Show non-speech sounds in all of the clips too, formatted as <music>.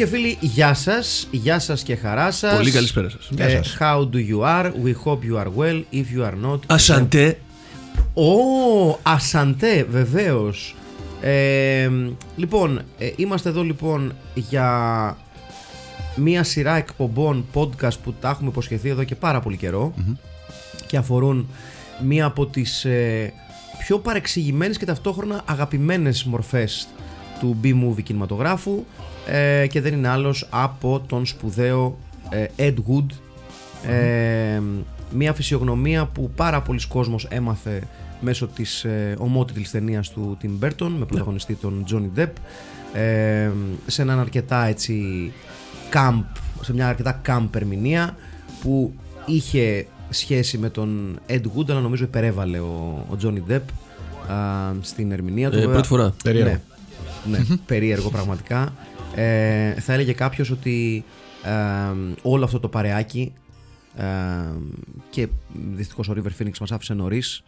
και φίλοι, γεια σας, γεια σας και χαρά σας. Πολύ καλησπέρα σας. Ε, how do you are? We hope you are well. If you are not... Ασαντέ. Ω, ασαντέ, βεβαίως. Ε, λοιπόν, ε, είμαστε εδώ λοιπόν για μία σειρά εκπομπών podcast που τα έχουμε υποσχεθεί εδώ και πάρα πολύ καιρό και αφορούν μία από τις ε, πιο παρεξηγημένες και ταυτόχρονα αγαπημένες μορφές του B-movie κινηματογράφου ε, και δεν είναι άλλος από τον σπουδαίο ε, Ed Wood ε, μια φυσιογνωμία που πάρα πολλοί κόσμος έμαθε μέσω της ε, ομότιτλης ταινίας του Tim Burton με πρωταγωνιστή τον Johnny Depp ε, σε έναν αρκετά έτσι camp, σε μια αρκετά camp ερμηνεία που είχε σχέση με τον Ed Wood αλλά νομίζω υπερέβαλε ο, ο Johnny Depp α, στην ερμηνεία του. Ε, Βέβαια- πρώτη φορά. Περίεργο. Ναι, ναι περίεργο πραγματικά. Ε, θα έλεγε κάποιος ότι ε, όλο αυτό το παρεάκι ε, και δυστυχώς ο River Phoenix μας άφησε νωρίς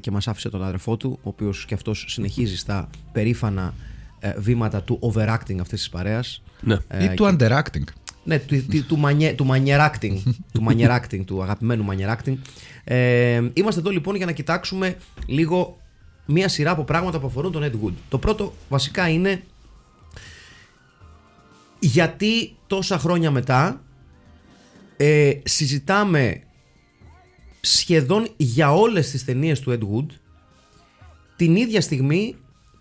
και μας άφησε τον αδερφό του ο οποίος και αυτός συνεχίζει στα περήφανα ε, βήματα του overacting αυτής της παρέας Ναι. Ε, Ή του underacting. ναι, του, του, του, μανιέ, του manieracting, του manieracting, του αγαπημένου manieracting. Ε, είμαστε εδώ λοιπόν για να κοιτάξουμε λίγο μία σειρά από πράγματα που αφορούν τον Ed Wood. Το πρώτο βασικά είναι γιατί τόσα χρόνια μετά ε, συζητάμε σχεδόν για όλες τις ταινίες του Ed Wood την ίδια στιγμή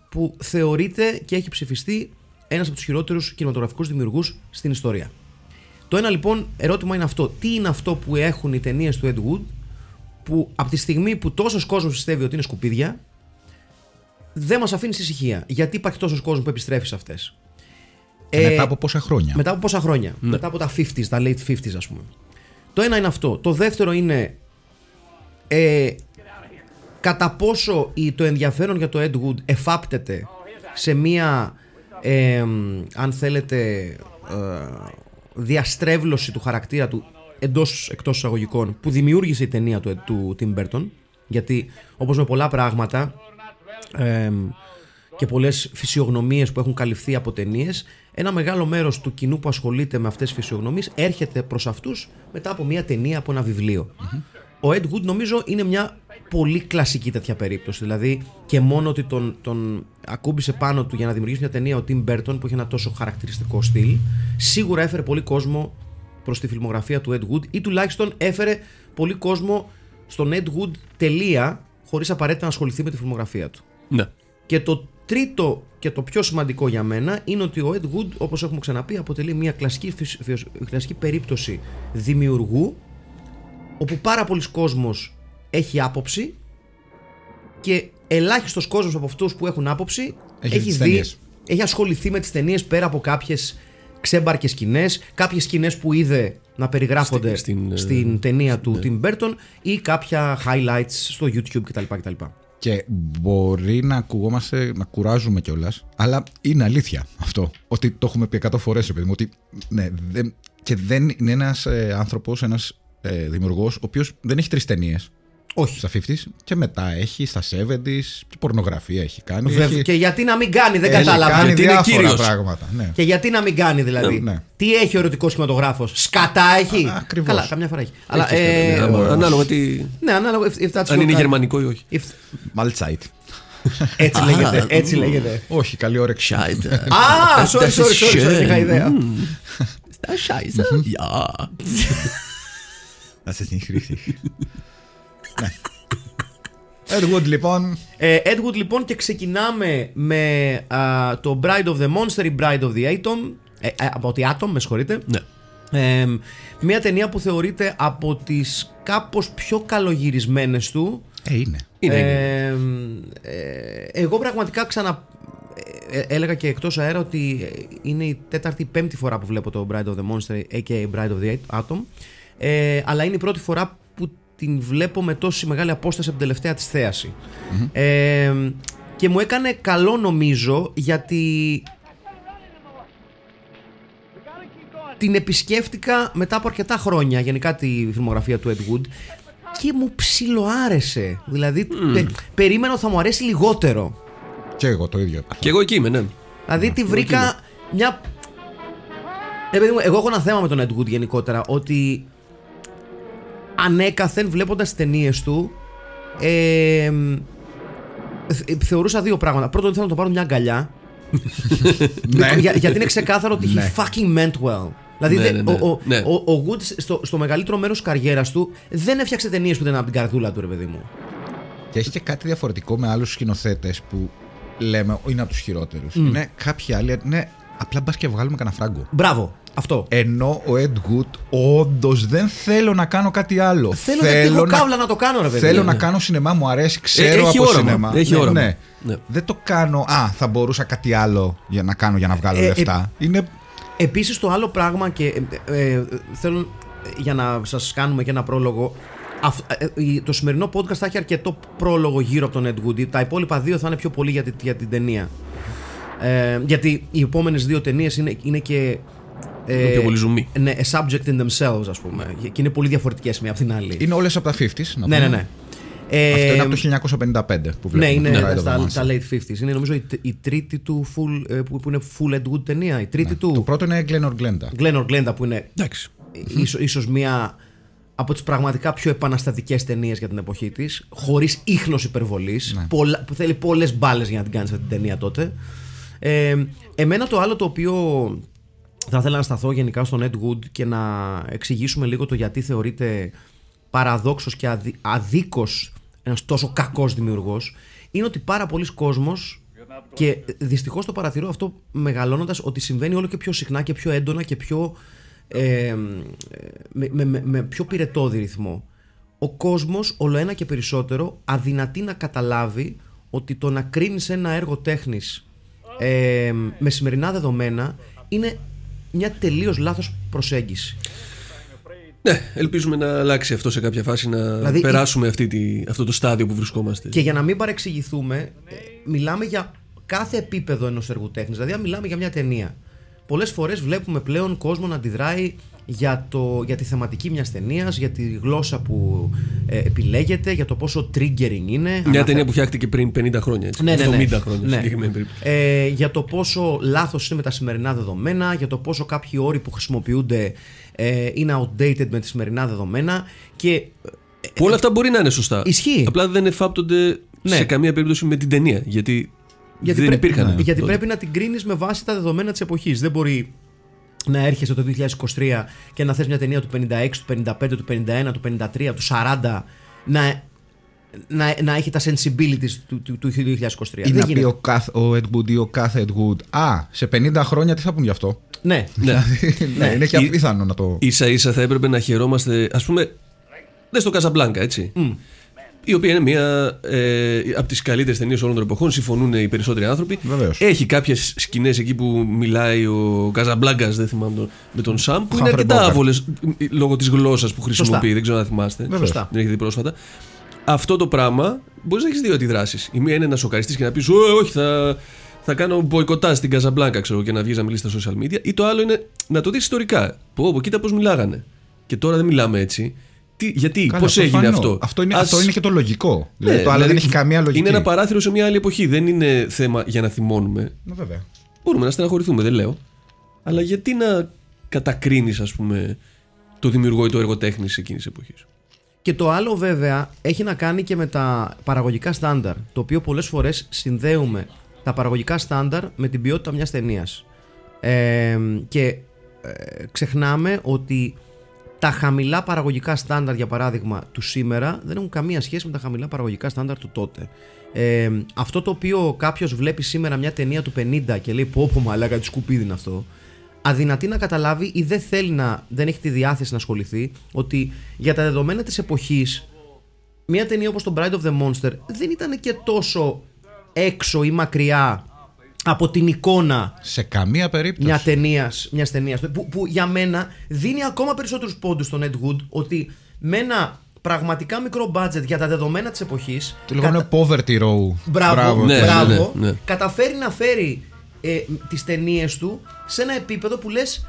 που θεωρείται και έχει ψηφιστεί ένας από τους χειρότερους κινηματογραφικούς δημιουργούς στην ιστορία. Το ένα λοιπόν ερώτημα είναι αυτό. Τι είναι αυτό που έχουν οι ταινίες του Ed Wood που από τη στιγμή που τόσος κόσμος πιστεύει ότι είναι σκουπίδια δεν μας αφήνει στη ησυχία. Γιατί υπάρχει τόσος κόσμος που επιστρέφει σε αυτές; Και Ε, μετά από πόσα χρόνια; μετά από πόσα χρόνια; Μετά από τα 50s, τα late 50s ας πούμε. Το ένα είναι αυτό. Το δεύτερο είναι ε, κατά πόσο η, το ενδιαφέρον για το Ed Wood εφάπτεται σε μία ε, αν θέλετε ε, διαστρέβλωση του χαρακτήρα του εντός εκτός εισαγωγικών που δημιούργησε η ταινία του, του Tim Burton γιατί όπως με πολλά πράγματα ε, και πολλές φυσιογνωμίες που έχουν καλυφθεί από ταινίες, ένα μεγάλο μέρος του κοινού που ασχολείται με αυτές τις φυσιογνωμίες έρχεται προς αυτούς μετά από μια ταινία, από ένα βιβλίο. Ο Ed Wood νομίζω είναι μια πολύ κλασική τέτοια περίπτωση. Δηλαδή και μόνο ότι τον, τον ακούμπησε πάνω του για να δημιουργήσει μια ταινία ο Tim Burton που έχει ένα τόσο χαρακτηριστικό στυλ, σίγουρα έφερε πολύ κόσμο προς τη φιλμογραφία του Ed Wood ή τουλάχιστον έφερε πολύ κόσμο στον Ed Wood τελεία χωρίς απαραίτητα να ασχοληθεί με τη φιλμογραφία του. Ναι. Και το τρίτο και το πιο σημαντικό για μένα είναι ότι ο Ed Wood, όπως έχουμε ξαναπεί, αποτελεί μια κλασική, φυσ- φυσ- κλασική περίπτωση δημιουργού όπου πάρα πολλοί κόσμος έχει άποψη και ελάχιστος κόσμος από αυτούς που έχουν άποψη Έχει δει τις ταινίες. έχει ασχοληθεί με τις ταινίες πέρα από κάποιες ξέμπαρκες σκηνές, κάποιες σκηνές που είδε να περιγράφονται Στην- στην, στην, ε, ταινία του Tim Burton ή κάποια highlights στο YouTube κτλ. κτλ. Και μπορεί να ακουγόμαστε, να κουράζουμε κιόλας, αλλά είναι αλήθεια αυτό. Ότι το έχουμε πει 100 φορές, επειδή μου, ότι ναι, δεν, και δεν είναι ένας ε, άνθρωπος, ένας ε, δημιουργός, ο οποίος δεν έχει τρεις ταινίες Όχι. στα 50s και μετά έχει στα 70s και πορνογραφία έχει κάνει. Βεβ- έχει, Και γιατί να μην κάνει, δεν έχει κατάλαβα. κάνει γιατί είναι διάφορα κύριος. πράγματα. Ναι. Και γιατί να μην κάνει δηλαδή. Ναι. Τι έχει ο ερωτικός κινηματογράφος, Σκατά έχει; Α, ακριβώς. Καλά, καμιά φορά έχει. Αλλά, και ε, σκατά, Άμα- ωραίο. Ανάλογα τι. ναι, ανάλογα. if- if that's Αν your είναι kind. γερμανικό ή όχι. If- Μαλτσάιτ. Έτσι λέγεται. Έτσι λέγεται. Όχι, καλή όρεξη. Scheiße. Α, sorry, sorry, sorry, sorry, είχα ιδέα. Ist das scheiße? Ja. Assassin's Creed. Ναι. Ed Wood λοιπόν. Ε, Ed Wood λοιπόν και ξεκινάμε με α, το Bride of the Monster ή Bride of the Atom. Ε, ε, από τη Atom, με συγχωρείτε. Ναι. Ε, μια ταινία που θεωρείται από τις κάπως πιο καλογυρισμένες του. Ε, είναι. Είναι, είναι. Ε, ε, εγώ πραγματικά ξανα... ε, ε, έλεγα και εκτός αέρα ότι ε, είναι η τέταρτη ή πέμπτη φορά που βλέπω το Bride of the Monster aka Bride of the Atom ε, αλλά είναι η πρώτη φορά που την βλέπω με τόση μεγάλη απόσταση από την τελευταία της θεαση Ε, και μου έκανε καλό νομίζω γιατί την επισκέφτηκα μετά από αρκετά χρόνια γενικά τη φιλμογραφία του Ed Wood και μου ψιλοάρεσε. Δηλαδή πε- περίμενα ότι θα μου αρέσει λιγότερο. Και εγώ το ίδιο έπαθα. Και εγώ εκεί είμαι, ναι. Δηλαδή τη βρήκα μια. Ε, παιδί μου, εγώ έχω ένα θέμα με τον Ed Wood γενικότερα. Ότι ανέκαθεν βλέποντας τι ταινίες του. Ε, θε- θεωρούσα δύο πράγματα. Πρώτον, ότι θέλω να το πάρω μια αγκαλιά. <laughs> Ναι. Για- γιατί είναι ξεκάθαρο ότι Ναι. he fucking meant well. Δηλαδή Ναι, δεν- ναι, ναι. Ο, ο, Ναι. ο, ο Wood στο, στο μεγαλύτερο μέρος της καριέρας του δεν έφτιαξε ταινίες που δεν ήταν από την καρδούλα του, ρε παιδί μου. Και έχει και κάτι διαφορετικό με άλλους σκηνοθέτες που λέμε είναι από τους χειρότερους. Είναι κάποιοι άλλοι, ναι, απλά μπας και βγάλουμε κανένα φράγκο. Μπράβο, αυτό. Ενώ ο Ed Wood, όντως δεν θέλω να κάνω κάτι άλλο. Θέλω γιατί έχω κάβλα να το κάνω, ρε παιδί. Θέλω μου. να κάνω σινεμά, μου αρέσει, ξέρω Ε, έχει από όραμα, σινεμά. έχει ναι, όραμα. ναι. Ναι. Δεν το κάνω. Α, θα μπορούσα κάτι άλλο για να κάνω για να βγάλω Ε, ε, λεφτά. Είναι. Επίσης το άλλο πράγμα και ε, ε, θέλω ε, για να σας κάνουμε και ένα πρόλογο αυ- ε, ε, το σημερινό podcast θα έχει αρκετό πρόλογο γύρω από τον Ed Wood Τα υπόλοιπα δύο θα είναι πιο πολύ για, τη- για την ταινία ε, Γιατί οι επόμενες δύο ταινίες είναι, είναι και ε, Είναι πιο πολύ ζουμί. ναι, a subject in themselves ας πούμε Και είναι πολύ διαφορετικές μία από την άλλη Είναι όλες από τα 50s. Να Ναι, πούμε. ναι, ναι ε, Αυτό είναι από το 1955 που ναι, βλέπουμε. είναι το Ride of the στα, Monster. στα late 50s. Είναι νομίζω η, η τρίτη του full, ε, που, που είναι full Ed Wood ταινία. Η τρίτη του. Ναι. Το πρώτο είναι Glenn or Glenda. Glenn or Glenda που είναι Εντάξει. ίσο, ίσως μία από τις πραγματικά πιο επαναστατικές ταινίες για την εποχή της χωρίς ίχνος υπερβολής Ναι. πολλά, που θέλει πολλές μπάλες για να την κάνεις αυτή την ταινία τότε ε, εμένα το άλλο το οποίο θα ήθελα να σταθώ γενικά στον Ed Wood και να εξηγήσουμε λίγο το γιατί θεωρείται παραδόξως και αδι, αδίκως ένας τόσο κακός δημιουργός είναι ότι πάρα πολλοί κόσμος και δυστυχώς το παρατηρώ αυτό μεγαλώνοντας ότι συμβαίνει όλο και πιο συχνά και πιο έντονα και πιο ε, με, με, με, με πιο πυρετόδη ρυθμό. Ο κόσμος όλο ένα και περισσότερο αδυνατεί να καταλάβει ότι το να κρίνεις ένα έργο τέχνης ε, με σημερινά δεδομένα είναι μια τελείως λάθος προσέγγιση. Ναι, ελπίζουμε να αλλάξει αυτό σε κάποια φάση, να Δηλαδή, περάσουμε αυτή τη, αυτό το στάδιο που βρισκόμαστε. Και για να μην παρεξηγηθούμε, ε, μιλάμε για κάθε επίπεδο ενός έργου τέχνης. Δηλαδή, αν μιλάμε για μια ταινία, πολλές φορές βλέπουμε πλέον κόσμο να αντιδράει για, το, για τη θεματική μιας ταινίας, για τη γλώσσα που ε, επιλέγεται, για το πόσο triggering είναι. Μια Αναφε- ταινία που φτιάχτηκε πριν 50 χρόνια, έτσι. Ναι, ναι, ναι. 70 χρόνια, Ναι. σε συγκεκριμένη περίπτωση. Ε, για το πόσο λάθος είναι με τα σημερινά δεδομένα, για το πόσο κάποιοι όροι που χρησιμοποιούνται ε, είναι outdated με τα σημερινά δεδομένα και Που όλα αυτά μπορεί να είναι σωστά. Ισχύει. Απλά δεν εφάπτονται Ναι. σε καμία περίπτωση με την ταινία. Γιατί, Γιατί, δεν πρέ- υπήρχαν. ναι. γιατί τότε. πρέπει να την κρίνεις με βάση τα δεδομένα της εποχής. Δεν μπορεί να έρχεσαι το 2023 και να θες μια ταινία του 56, του 55, του 51, του 53, του 40 να, να, να έχει τα sensibilities του, του, του 2023. Ή Δεν να πει γίνεται. ο, καθ, ο Ed Wood ή ο κάθε Ed Wood, Α, σε 50 χρόνια τι θα πούν γι' αυτό; Ναι. <laughs> Ναι. ναι, είναι και Ή- απίθανο να το. ίσα ίσα θα έπρεπε να χαιρόμαστε. Α πούμε, δεν στο Καζαμπλάνκα, έτσι. Η οποία είναι μία ε, από τις καλύτερες ταινίες όλων των εποχών. Συμφωνούν οι περισσότεροι άνθρωποι. Βεβαίως. Έχει κάποιες σκηνές εκεί που μιλάει ο Καζαμπλάνκα, δεν θυμάμαι τον, με τον Σαμ, που είναι Humphrey αρκετά Bogart. άβολες λόγω της γλώσσας που χρησιμοποιεί. Σωστά. Δεν ξέρω αν θυμάστε. Βεβαίως. Σωστά. Δεν έχετε δει πρόσφατα. Αυτό το πράγμα μπορείς να έχεις δύο αντιδράσεις. Η μία είναι να σοκαριστείς και να πεις: Όχι, θα, θα κάνω μποϊκοτά στην Καζαμπλάνκα, ξέρω και να βγεις να μιλήσεις στα social media. Ή το άλλο είναι να το δεις ιστορικά. Πω, πω, κοίτα πώς μιλάγανε. Και τώρα δεν μιλάμε έτσι. Τι, γιατί, Καλά, πώς έγινε προφανώς. αυτό; Αυτό είναι, Ας- αυτό είναι και το λογικό. Ναι, δηλαδή, το άλλο δεν δηλαδή, έχει καμία λογική. Είναι ένα παράθυρο σε μια άλλη εποχή. Δεν είναι θέμα για να θυμώνουμε. Ναι, βέβαια. Μπορούμε να στεναχωρηθούμε, δεν λέω. Αλλά γιατί να κατακρίνεις, ας πούμε, το δημιουργό ή το έργο τέχνης εκείνης τη εποχής; Και το άλλο βέβαια έχει να κάνει και με τα παραγωγικά στάνταρ, το οποίο πολλές φορές συνδέουμε τα παραγωγικά στάνταρ με την ποιότητα μιας ταινίας. Ε, και ε, ξεχνάμε ότι τα χαμηλά παραγωγικά στάνταρ, για παράδειγμα, του σήμερα δεν έχουν καμία σχέση με τα χαμηλά παραγωγικά στάνταρ του τότε. Ε, αυτό το οποίο κάποιος βλέπει σήμερα μια ταινία του 50 και λέει πω πω μαλάκα τη σκουπίδι είναι αυτό αδυνατεί να καταλάβει ή δεν θέλει να, δεν έχει τη διάθεση να ασχοληθεί ότι για τα δεδομένα της εποχής μια ταινία όπως το Bride of the Monster δεν ήταν και τόσο έξω ή μακριά από την εικόνα Σε καμία περίπτωση. μια ταινίας, μιας ταινίας που, που για μένα δίνει ακόμα περισσότερους πόντους στον Ed Wood ότι με ένα πραγματικά μικρό budget για τα δεδομένα της εποχής Το λεγόμενο poverty row. Μπράβο, Ναι, ναι, μπράβο. ναι, ναι. Καταφέρει να φέρει ε, τις ταινίες του σε ένα επίπεδο που λες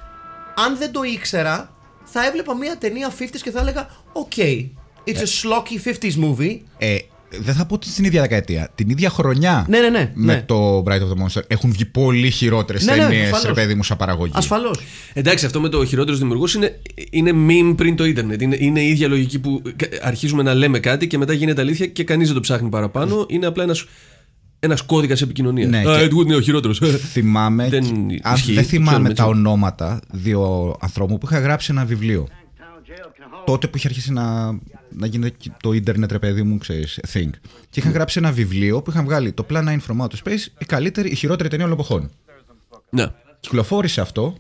αν δεν το ήξερα θα έβλεπα μια ταινία 50s και θα έλεγα OK, it's a slocky 50s movie Ε, δεν θα πω ότι στην ίδια δεκαετία. Την ίδια χρονιά Ναι, ναι, ναι, με ναι. το Bright of the Monster έχουν βγει πολύ χειρότερες Ναι, ναι, ταινίες, ασφαλώς. ρε παιδί μου, σαν παραγωγή. Ασφαλώς Εντάξει, αυτό με το χειρότερο δημιουργό είναι, είναι meme πριν το ίντερνετ. Είναι, είναι η ίδια λογική που αρχίζουμε να λέμε κάτι και μετά γίνεται αλήθεια και κανείς δεν το ψάχνει παραπάνω. Είναι απλά ένας ένας κώδικας επικοινωνίας. Ναι, Α, και- Ed Wood είναι ο χειρότερος. Θυμάμαι, <laughs> Δεν και- αν ισχύει, δεν το θυμάμαι ξέρουμε, τα έτσι. ονόματα δύο ανθρώπων που είχαν γράψει ένα βιβλίο. Τότε που είχε αρχίσει να, να γίνεται και το ίντερνετ, ρε παιδί μου, ξέρεις, think. Και είχαν γράψει ένα βιβλίο που είχαν βγάλει το Plan 9 from Outer Space, η καλύτερη, η χειρότερη ταινία όλων εποχών. ναι. Κυκλοφόρησε αυτό.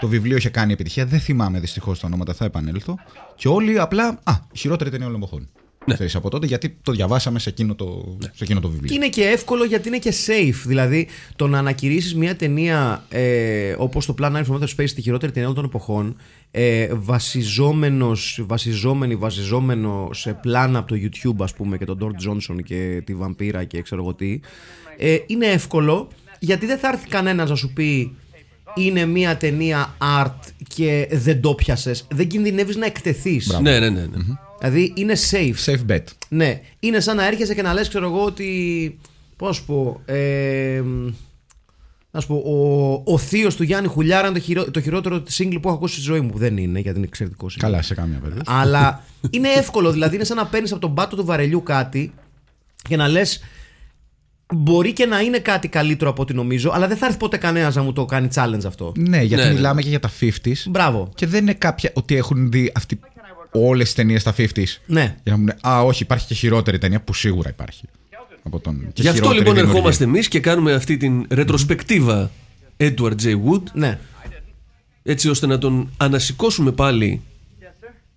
Το βιβλίο είχε κάνει επιτυχία. Δεν θυμάμαι δυστυχώς τα ονόματα, θα επανέλθω. Και όλοι απλά. Α, η χειρότερη ταινία όλων εποχών. Ναι. Ξέρεις, από τότε γιατί το διαβάσαμε σε εκείνο το, σε εκείνο το Και βιβλίο. είναι και εύκολο γιατί είναι και safe. Δηλαδή, το να ανακηρύσεις μια ταινία ε, όπως το Plan 9 from Outer Space, τη χειρότερη ταινία όλων των εποχών, ε, βασιζόμενος, βασιζόμενη, βασιζόμενο σε πλάνα από το YouTube, ας πούμε, και τον Ντόρτ Τζόνσον και τη Βαμπύρα και ξέρω εγώ τι, ε, είναι εύκολο γιατί δεν θα έρθει κανένας να σου πει είναι μια ταινία art και δεν το πιασε. Δεν κινδυνεύεις να εκτεθείς. ναι, ναι, ναι. ναι. Δηλαδή είναι safe. Safe bet. Ναι, είναι σαν να έρχεσαι και να λες, ξέρω εγώ, ότι. Πώς να σου πω. Ε, να σου πω, ο, ο θείος του Γιάννη Χουλιάρα είναι το, χειρό, το χειρότερο single που έχω ακούσει στη ζωή μου. Που δεν είναι, γιατί είναι εξαιρετικό single. Καλά, σε καμία περίπτωση. Αλλά είναι εύκολο, δηλαδή είναι σαν να παίρνεις από τον πάτο του βαρελιού κάτι και να λες. Μπορεί και να είναι κάτι καλύτερο από ό,τι νομίζω, αλλά δεν θα έρθει ποτέ κανένας να μου το κάνει challenge αυτό. Ναι, γιατί Ναι, ναι. μιλάμε και για τα 50s. Μπράβο. Και δεν είναι κάποια ότι έχουν δει αυτοί όλες τις ταινίες στα 50s. Ναι. Για να μου λένε, Α, όχι, υπάρχει και χειρότερη ταινία που σίγουρα υπάρχει. Από τον, και Γι' αυτό χειρότερη λοιπόν δημιουργία. ερχόμαστε εμείς και κάνουμε αυτή την ρετροσπεκτίβα Edward J. Wood Ναι. έτσι ώστε να τον ανασηκώσουμε πάλι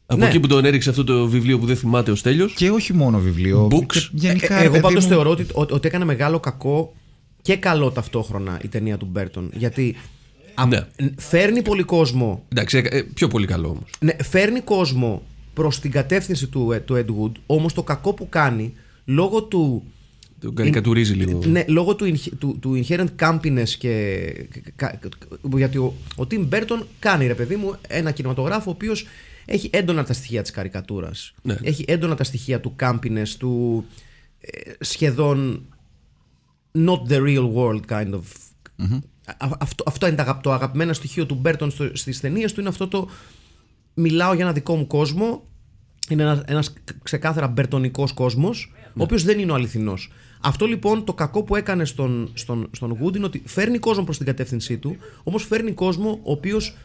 από Ναι. εκεί που τον έριξε αυτό το βιβλίο που δεν θυμάται ο Στέλιος. Και όχι μόνο βιβλίο. Books. Και γενικά, Ε, ρε εγώ παιδί πάντως μου, θεωρώ ότι, ότι, ότι έκανε μεγάλο κακό και καλό ταυτόχρονα η ταινία του Μπέρτον. Γιατί α- Ναι. φέρνει πολύ κόσμο. Εντάξει, ε, ε, πιο πολύ καλό όμως. Ναι, φέρνει κόσμο προς την κατεύθυνση του, ε, του Ed Wood. Όμως το κακό που κάνει λόγω του. Τον καρικατουρίζει λίγο. Ναι, λόγω του, inhe- του, του inherent campiness και. κα- γιατί ο, ο Tim Burton κάνει ρε παιδί μου ένα κινηματογράφο ο οποίος έχει έντονα τα στοιχεία της καρικατούρας. Ναι. Έχει έντονα τα στοιχεία του campiness, του ε, σχεδόν not the real world kind of. Α- αυτό, αυτό είναι το, αγαπ- το αγαπημένο στοιχείο του Μπέρτον στο, στις ταινίες του είναι αυτό το μιλάω για ένα δικό μου κόσμο είναι ένας, ένας ξεκάθαρα μπερτονικός κόσμος ο οποίος δεν είναι ο αληθινός αυτό λοιπόν το κακό που έκανε στον, στον, στον Wood είναι ότι φέρνει κόσμο προς την κατεύθυνσή του όμως φέρνει κόσμο ο οποίος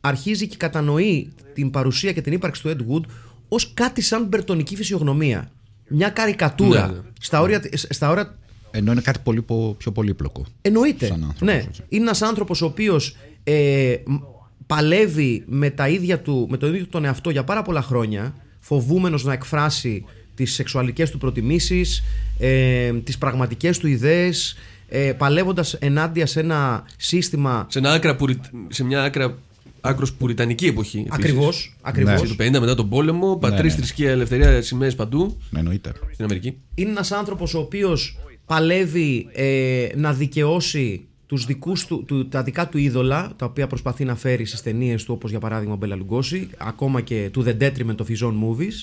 αρχίζει και κατανοεί την παρουσία και την ύπαρξη του Ed Wood ως κάτι σαν μπερτονική φυσιογνωμία μια καρικατούρα Ναι, ναι. Στα, όρια, στα όρια Ενώ είναι κάτι πολύ πο- πιο πολύπλοκο. Εννοείται. Σαν άνθρωπος, ναι. έτσι. Είναι ένας άνθρωπος ο οποίος ε, μ- παλεύει με, τα ίδια του, με τον ίδιο του τον εαυτό για πάρα πολλά χρόνια, φοβούμενος να εκφράσει τις σεξουαλικές του προτιμήσεις, ε, τις πραγματικές του ιδέες, ε, παλεύοντας ενάντια σε ένα σύστημα Σε, ένα άκρα πουρι... σε μια άκρα άκρος πουριτανική εποχή. επίσης. ακριβώς, ακριβώς. Το 50 μετά τον πόλεμο, πατρίς, ναι. θρησκεία, ελευθερία, σημαίες παντού Ναι, εννοείται. στην Αμερική. είναι ένας άνθρωπος ο οποίος παλεύει ε, να δικαιώσει τους δικούς του, του, τα δικά του είδωλα, τα οποία προσπαθεί να φέρει στις ταινίες του, όπως για παράδειγμα ο Μπέλα Λουγκώση, ακόμα και to the detriment of his own movies.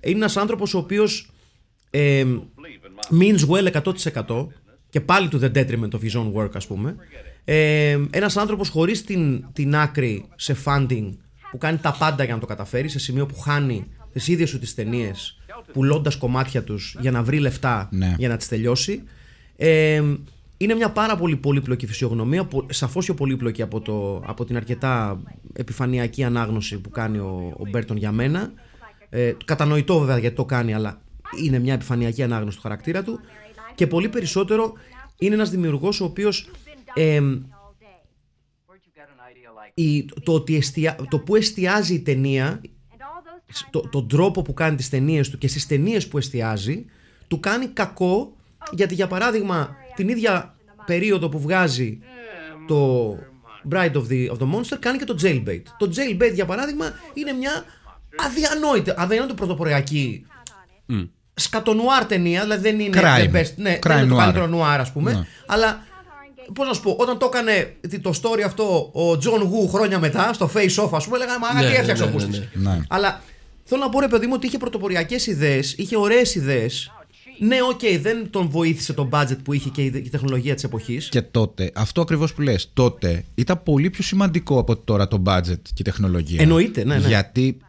Είναι ένας άνθρωπος ο οποίος ε, means well 100% και πάλι to the detriment of his own work ας πούμε. Ε, ένας άνθρωπος χωρίς την, την άκρη σε funding που κάνει τα πάντα για να το καταφέρει σε σημείο που χάνει τις ίδιες σου τις ταινίες πουλώντας κομμάτια τους για να βρει λεφτά Ναι. για να τις τελειώσει. Ε, είναι μια πάρα πολύ πολύπλοκη φυσιογνωμία, σαφώς πιο πολύπλοκη από, το, από την αρκετά επιφανειακή ανάγνωση που κάνει ο, ο Μπέρτον για μένα. Ε, κατανοητό βέβαια γιατί το κάνει, αλλά είναι μια επιφανειακή ανάγνωση του χαρακτήρα του. Και πολύ περισσότερο είναι ένας δημιουργός ο οποίος ε, η, το, ότι εστια, το που εστιάζει η ταινία, το, τον τρόπο που κάνει τις ταινίες του και στις ταινίες που εστιάζει, του κάνει κακό γιατί για παράδειγμα την ίδια περίοδο που βγάζει το Bride of the, of the Monster κάνει και το Jailbait. Το Jailbait για παράδειγμα είναι μια αδιανόητη, αδιανόητη πρωτοποριακή mm. σκατονουάρ ταινία, δηλαδή δεν είναι Crime. the best, ναι, Crime δεν είναι το noir. καλύτερο νουάρ ας πούμε, Ναι. αλλά Πώς να σου πω, όταν το έκανε το story αυτό ο John Woo χρόνια μετά, στο Face Off, ας πούμε, λέγανε Μα Ναι, τι ναι, έφτιαξε ναι, ο ναι, Πούστης». ναι. Ναι. Αλλά θέλω να πω, ρε παιδί μου, ότι είχε πρωτοποριακές ιδέες, είχε ωραίες ιδέες. Ναι, οκ, δεν τον βοήθησε το budget που είχε και η η τεχνολογία της εποχής. Και τότε, αυτό ακριβώς που λες, τότε ήταν πολύ πιο σημαντικό από ότι τώρα το budget και η τεχνολογία. Εννοείται, ναι, ναι. Γιατί και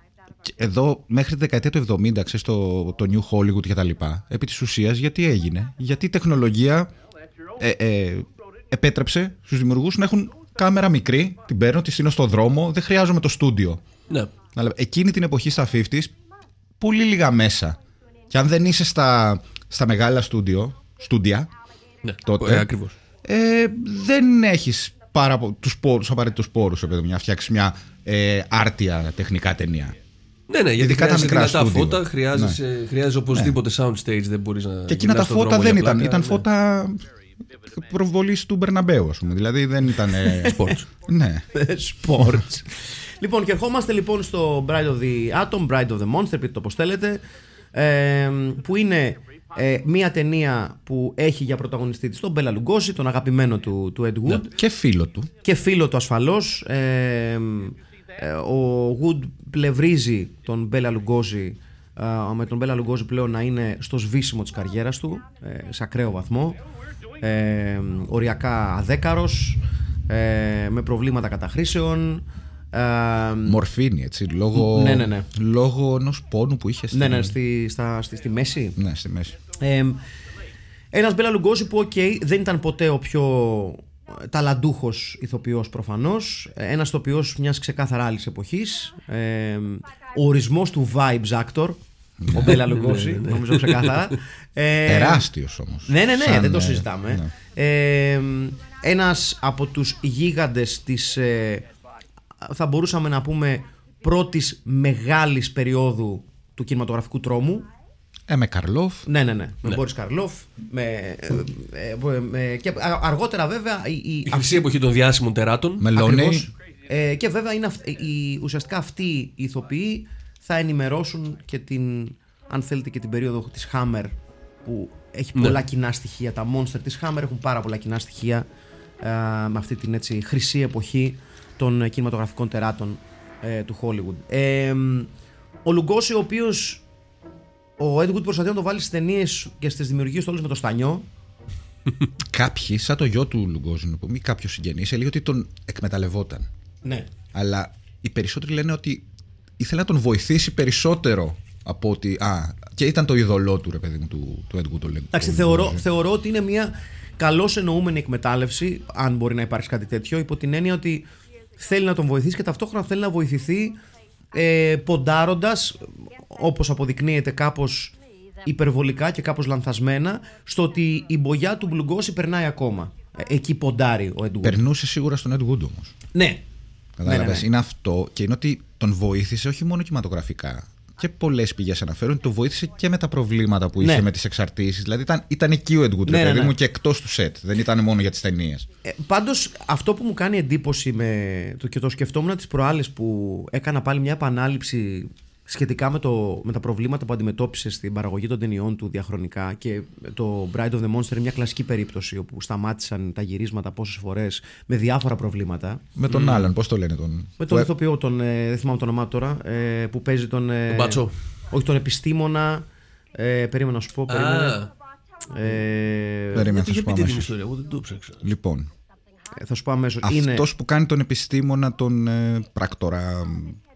εδώ μέχρι τη δεκαετία του 70, ξέρεις, το, το New Hollywood και τα λοιπά, επί της ουσίας γιατί έγινε; Γιατί η τεχνολογία ε, ε, επέτρεψε στους δημιουργούς να έχουν κάμερα μικρή, την παίρνω, τη στείνω στο δρόμο, δεν χρειάζομαι το στούντιο. Ναι. Αλλά εκείνη την εποχή στα 50s, πολύ λίγα μέσα. Και αν δεν είσαι στα, στα μεγάλα στούντιο, στούντια, ναι. τότε. Ε, ακριβώς. ε, δεν έχεις πάρα πο- τους πόρους, τους απαραίτητους πόρους, παιδί μου, για να φτιάξεις μια ε, άρτια τεχνικά ταινία. Ναι, ναι, γιατί Ειδικά τα χρειάζεσαι μικρά δυνατά στούντιο. φώτα, χρειάζεσαι, χρειάζεσαι οπωσδήποτε soundstage, δεν μπορείς να Και εκείνα τα γυρνάς στον φώτα δρόμο δεν για ήταν. πλάκα, ήταν ναι. φώτα προβολής του Μπερναμπέου, ας πούμε. Δηλαδή δεν ήταν. ε, Sports. ναι. Sports. <laughs> λοιπόν, και ερχόμαστε λοιπόν στο Bride of the Atom, Bride of the Monster, πείτε το πώς θέλετε. ε, που είναι ε, μια ταινία που έχει για πρωταγωνιστή της τον Μπέλα Λουγκόση, τον αγαπημένο του, του Ed Wood. Και φίλο του. και φίλο του ασφαλώς ε, ε, ο Wood πλευρίζει τον Μπέλα Λουγκόζι ε, με τον Μπέλα Λουγκόζι πλέον να είναι στο σβήσιμο της καριέρας του ε, σε ακραίο βαθμό ε, οριακά αδέκαρος ε, με προβλήματα καταχρήσεων ε, Μορφίνη, έτσι. Λόγω, Ναι, ναι, ναι. λόγω ενός πόνου που είχε στην, ναι, ναι, στη, στα, στη, στη μέση ναι, στη μέση. ε, ένας Μπέλα Λουγκόζι που οκ, δεν ήταν ποτέ ο πιο ε, ταλαντούχος ηθοποιός προφανώς ε, ένας ηθοποιός μιας ξεκάθαρα άλλης εποχής ε, ο ορισμός του vibes actor ο Μπέλα Λουγκόζη νομίζω ξεκάθαρα ε, Τεράστιος όμως. ναι, ναι, ναι, δεν το συζητάμε. Ε, ένας από τους γίγαντες της, ε, θα μπορούσαμε να πούμε, πρώτης μεγάλης περίοδου του κινηματογραφικού τρόμου. Ε, με Καρλόφ. Ναι, ναι, ναι. Με Μπόρις Καρλόφ. Με, ε, ε, με- και α- αργότερα βέβαια η, η, Η χρυσή εποχή των διάσημων τεράτων. Με Λόνεϊ. Ακριβώς. Ε, και βέβαια είναι αυ- η, ουσιαστικά αυτοί οι ηθοποιοί θα ενημερώσουν και την, αν θέλετε, και την περίοδο της Hammer που έχει Ναι. πολλά κοινά στοιχεία. Τα monster της Hammer έχουν πάρα πολλά κοινά στοιχεία ε, με αυτή την έτσι, χρυσή εποχή των ε, κινηματογραφικών τεράτων ε, του Hollywood. Ε, ο Λουγκόση, ο οποίος ο Edwood προσπαθεί να το βάλει στις ταινίες και στις δημιουργίες του όλες με το στανιό. <laughs> Κάποιοι, σαν το γιο του Λουγκόζη, να πούμε, ή κάποιος συγγενής, έλεγε ότι τον εκμεταλλευόταν. Ναι. Αλλά οι περισσότεροι λένε ότι ήθελε να τον βοηθήσει περισσότερο από ότι. Α, και ήταν το ειδωλό του, ρε παιδί μου, του, του Ed Wood. το λένε. Εντάξει, θεωρώ, θεωρώ ότι είναι μια καλώς εννοούμενη εκμετάλλευση, αν μπορεί να υπάρξει κάτι τέτοιο, υπό την έννοια ότι θέλει να τον βοηθήσει και ταυτόχρονα θέλει να βοηθηθεί ε, ποντάροντας, όπως αποδεικνύεται κάπως υπερβολικά και κάπως λανθασμένα, στο ότι η μπογιά του Μπλουγκόση περνάει ακόμα. Ε, εκεί ποντάρει ο Εντουγκ. Περνούσε σίγουρα στον Ed Wood όμως. Ναι. Κατάλαβες. Ναι, ναι, ναι. Είναι αυτό και είναι ότι τον βοήθησε όχι μόνο κινηματογραφικά. Και πολλές πηγές αναφέρουν ότι τον βοήθησε και με τα προβλήματα που είχε Ναι. με τις εξαρτήσεις. Δηλαδή ήταν, ήταν εκεί ο Ed Wood, Ναι, ρε ναι, παιδί ναι. μου, και εκτός του σετ. Δεν ήταν μόνο για τις ταινίες. Ε, Πάντως, αυτό που μου κάνει εντύπωση με το, και το σκεφτόμουν τις προάλλες που έκανα πάλι μια επανάληψη σχετικά με, το, με τα προβλήματα που αντιμετώπισε στην παραγωγή των ταινιών του διαχρονικά και το Bride of the Monster είναι μια κλασική περίπτωση όπου σταμάτησαν τα γυρίσματα πόσες φορές με διάφορα προβλήματα. Με τον άλλον, πώς το λένε τον; Με που τον έ- ηθοποιό, τον, ε, δεν θυμάμαι το όνομά του τώρα, ε, που παίζει τον. Ε, Τον Μπάτσο. Όχι, τον επιστήμονα. Ε, περίμενα να σου πω. Περίμενε. Α, Ε, Περίμενα, γιατί θα είχε σου πω πείτε την αμέσως. ιστορία, εγώ δεν το ψάξα. Λοιπόν, ε, θα σου πω αμέσως. Είναι... αυτό που κάνει τον επιστήμονα, τον ε, πράκτορα.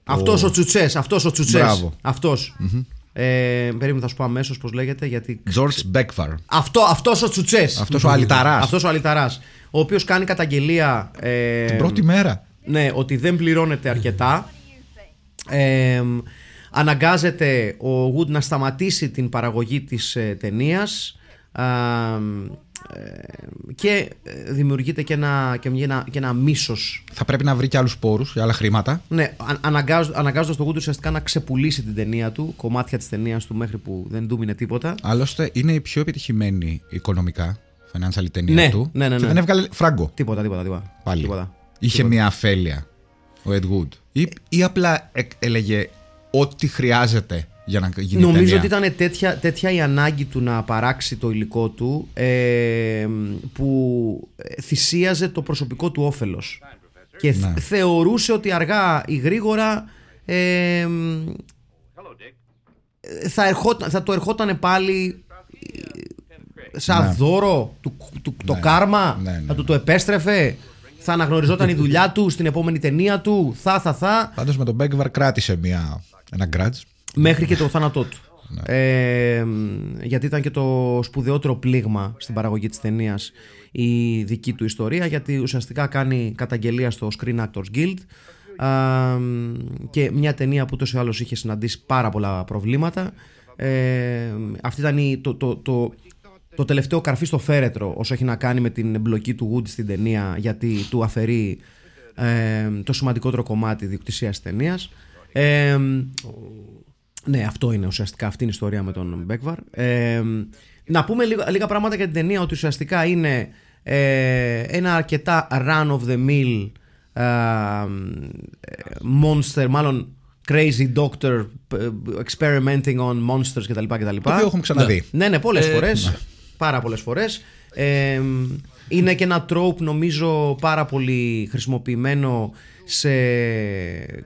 Αυτός ο Τσουτσές, αυτός ο Τσουτσές. Μπράβο. Αυτός. Ε, περίμενα θα σου πω αμέσως πώς λέγεται. Γιατί... George Beckfar. Αυτό αυτός ο Τσουτσές. Αυτός ο αλυταράς. Αυτός ο αλυταράς. Ο οποίος κάνει καταγγελία. Ε, Την πρώτη μέρα. ναι, ότι δεν πληρώνεται αρκετά. Ε, αναγκάζεται ο Wood να σταματήσει την παραγωγή της ε, ταινίας α, ε, και ε, δημιουργείται και ένα, και μια- και ένα μίσος Θα πρέπει να βρει και άλλους πόρους για άλλα χρήματα. ναι, αν- αναγκάζ, αναγκάζοντας τον Wood ουσιαστικά να ξεπουλήσει την ταινία του, κομμάτια της ταινίας του μέχρι που δεν του μείνε τίποτα. Άλλωστε είναι η πιο επιτυχημένη οικονομικά financial ταινία Ναι, του. ναι, ναι, Και ναι. δεν έβγαλε φράγκο Τίποτα, τίποτα, τίποτα. πάλι. Τίποτα. Είχε μια αφέλεια ο Ed Wood. Ή, ή απλά εκ- έλεγε ό,τι χρειάζεται για να γίνει Νομίζω ταινία. ότι ήταν τέτοια, τέτοια η ανάγκη του να παράξει το υλικό του ε, που θυσίαζε το προσωπικό του όφελος και θ- Ναι. θεωρούσε ότι αργά ή γρήγορα ε, θα, ερχόταν, θα το ερχόταν πάλι ε, σαν Ναι. δώρο του, του, το κάρμα Ναι, ναι, θα του το επέστρεφε θα αναγνωριζόταν η δουλειά του στην επόμενη ταινία του θα θα θα Πάντως με τον Beckfar κράτησε μια, ένα grudge. Μέχρι και το θάνατό του. Ε, γιατί ήταν και το σπουδαιότερο πλήγμα στην παραγωγή της ταινίας η δική του ιστορία γιατί ουσιαστικά κάνει καταγγελία στο Screen Actors Guild α, και μια ταινία που τόσο ή άλλως είχε συναντήσει πάρα πολλά προβλήματα. Ε, αυτή ήταν η- το, το, το, το τελευταίο καρφί στο φέρετρο όσο έχει να κάνει με την εμπλοκή του Wood στην ταινία γιατί του αφαιρεί ε, το σημαντικότερο κομμάτι διοκτησίας της ταινίας. Ε, ναι, αυτό είναι ουσιαστικά αυτή είναι η ιστορία με τον Μπέκβαρ. Ε, να πούμε λίγα, λίγα πράγματα για την ταινία ότι ουσιαστικά είναι ε, ένα αρκετά run of the mill ε, monster, μάλλον crazy doctor ε, experimenting on monsters κτλ. κτλ. Το οποίο έχουμε ξαναδεί. Ναι, ναι, πολλές Ε, φορές. Πάρα πολλές φορές. Ε, είναι και ένα trope νομίζω πάρα πολύ χρησιμοποιημένο σε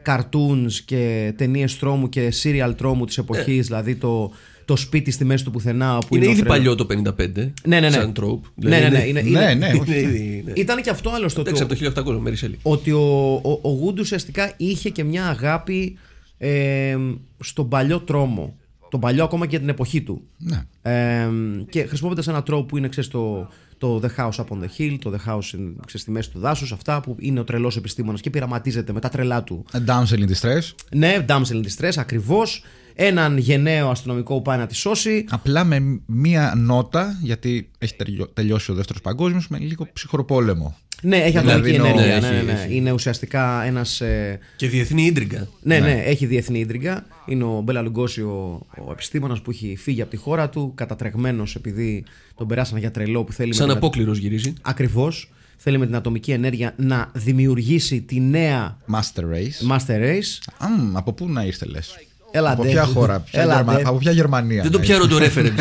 cartoons και ταινίες τρόμου και serial τρόμου της εποχής, δηλαδή το, το σπίτι στη μέση του πουθενά. Που Είναι ο ήδη τρελό- παλιό το 55. Ναι, ναι, ναι. Σαν trope. Ναι, ναι, ναι. Είναι, Ναι, είναι- ναι, όχι. Είναι ήδη, ναι. Ήταν και αυτό άλλωστε. Εντάξει, ότι από ο- το 1800, Μέρι Σέλι. ότι ο, ο, ο Wood ουσιαστικά είχε και μια αγάπη ε, στον παλιό τρόμο. Τον παλιό ακόμα και για την εποχή του. Ναι. Ε, και χρησιμοποιώντας ένα τρόπο που είναι ξέρεις, το, το The House Up on the Hill, το The House in- ξέρεις, στη μέση του δάσους, αυτά που είναι ο τρελός επιστήμονας και πειραματίζεται με τα τρελά του. A Damsel in distress. Ναι, Damsel in Distress, ακριβώς. Έναν γενναίο αστυνομικό που πάει να τη σώσει. Απλά με μία νότα, γιατί έχει τελειω- τελειώσει ο δεύτερος παγκόσμιος, με λίγο ψυχροπόλεμο. Ναι, έχει Δηλαδή ατομική είναι ο- ενέργεια. έχει- ναι, ναι, ναι. έχει- Είναι ουσιαστικά ένας. Ε, Και διεθνή ίντριγκα. Ναι, ναι, έχει διεθνή ίντριγκα. Είναι ο Μπέλα Λουγκόση, ο, ο επιστήμονας που έχει φύγει από τη χώρα του, κατατρεγμένος επειδή τον περάσαν για τρελό που θέλει. Σαν με την... απόκληρος γυρίζει. Ακριβώς. Θέλει με την ατομική ενέργεια να δημιουργήσει τη νέα Master Race. Master Race. Αμ, από πού να ήρθε, λες; Έλα, από ντε. ποια χώρα, ποια Έλα, Γερμα- ντε. από ποια Γερμανία. Δεν το να πιάνω το <laughs> reference.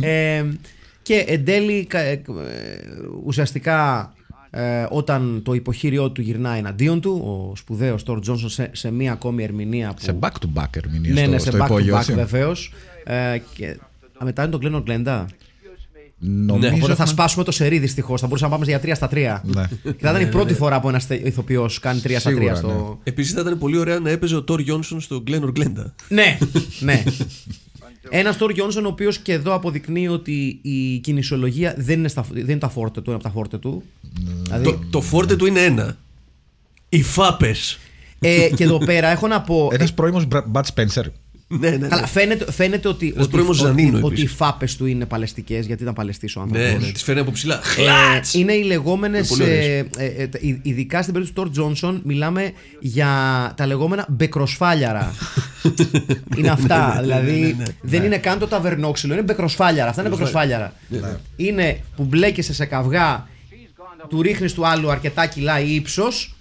ε, και εν τέλει, κα- ε, ε, ουσιαστικά ε, όταν το υποχείριό του γυρνάει εναντίον του, ο σπουδαίος Τόρ Τζόνσον σε, σε μία ακόμη ερμηνεία που... Σε back-to-back ερμηνεία ναι, στο, ναι, σε στο back υπόγειο. to back έτσι. βεβαίως. Ε, και... Α, μετά είναι τον Γκλένον Γκλέντα. Νομίζω Οπότε θα έχουμε- σπάσουμε το σερί δυστυχώς. Θα μπορούσαμε να πάμε για 3 στα 3. Ναι. Και θα ήταν η πρώτη φορά που ένας ηθοποιός κάνει 3 στα 3 Σίγουρα, στο. Επίσης θα ήταν πολύ ωραία να έπαιζε ο Τόρ Γιόνσον στο Glenor Glenda. Ναι, ναι. Ένας Τόρ Γιόνσον, ο οποίος και εδώ αποδεικνύει ότι η κινησιολογία δεν είναι, στα, δεν είναι τα φόρτε του, είναι από τα φόρτε του. Δηλαδή, Το, το φόρτε του είναι ένα. Οι φάπες. ε, και εδώ πέρα έχω να πω. Ένας πρώιμος Bud Spencer. Ναι, ναι, ναι. Καλά, φαίνεται, φαίνεται ότι, Ένας ότι, πρώιμος ότι, Ζανίνο ότι, επίσης. οι φάπες του είναι παλαιστικές, γιατί ήταν παλαιστής ο άνθρωπος. Ναι, ναι, τις φέρνει από ψηλά. Ε, Χλάτς! είναι οι λεγόμενες. Είναι πολύ ωραίες. Ε, ε, ε, τα- ει- ειδικά στην περίπτωση του Τόρ Τζόνσον, μιλάμε για τα λεγόμενα μπεκροσφάλιαρα. <laughs> είναι αυτά. δηλαδή δεν είναι καν το ταβερνόξυλο, είναι μπεκροσφάλιαρα. Αυτά είναι μπεκροσφάλιαρα. Είναι που μπλέκεσαι σε καυγά, του ρίχνεις του άλλου αρκετά κιλά ή ύψος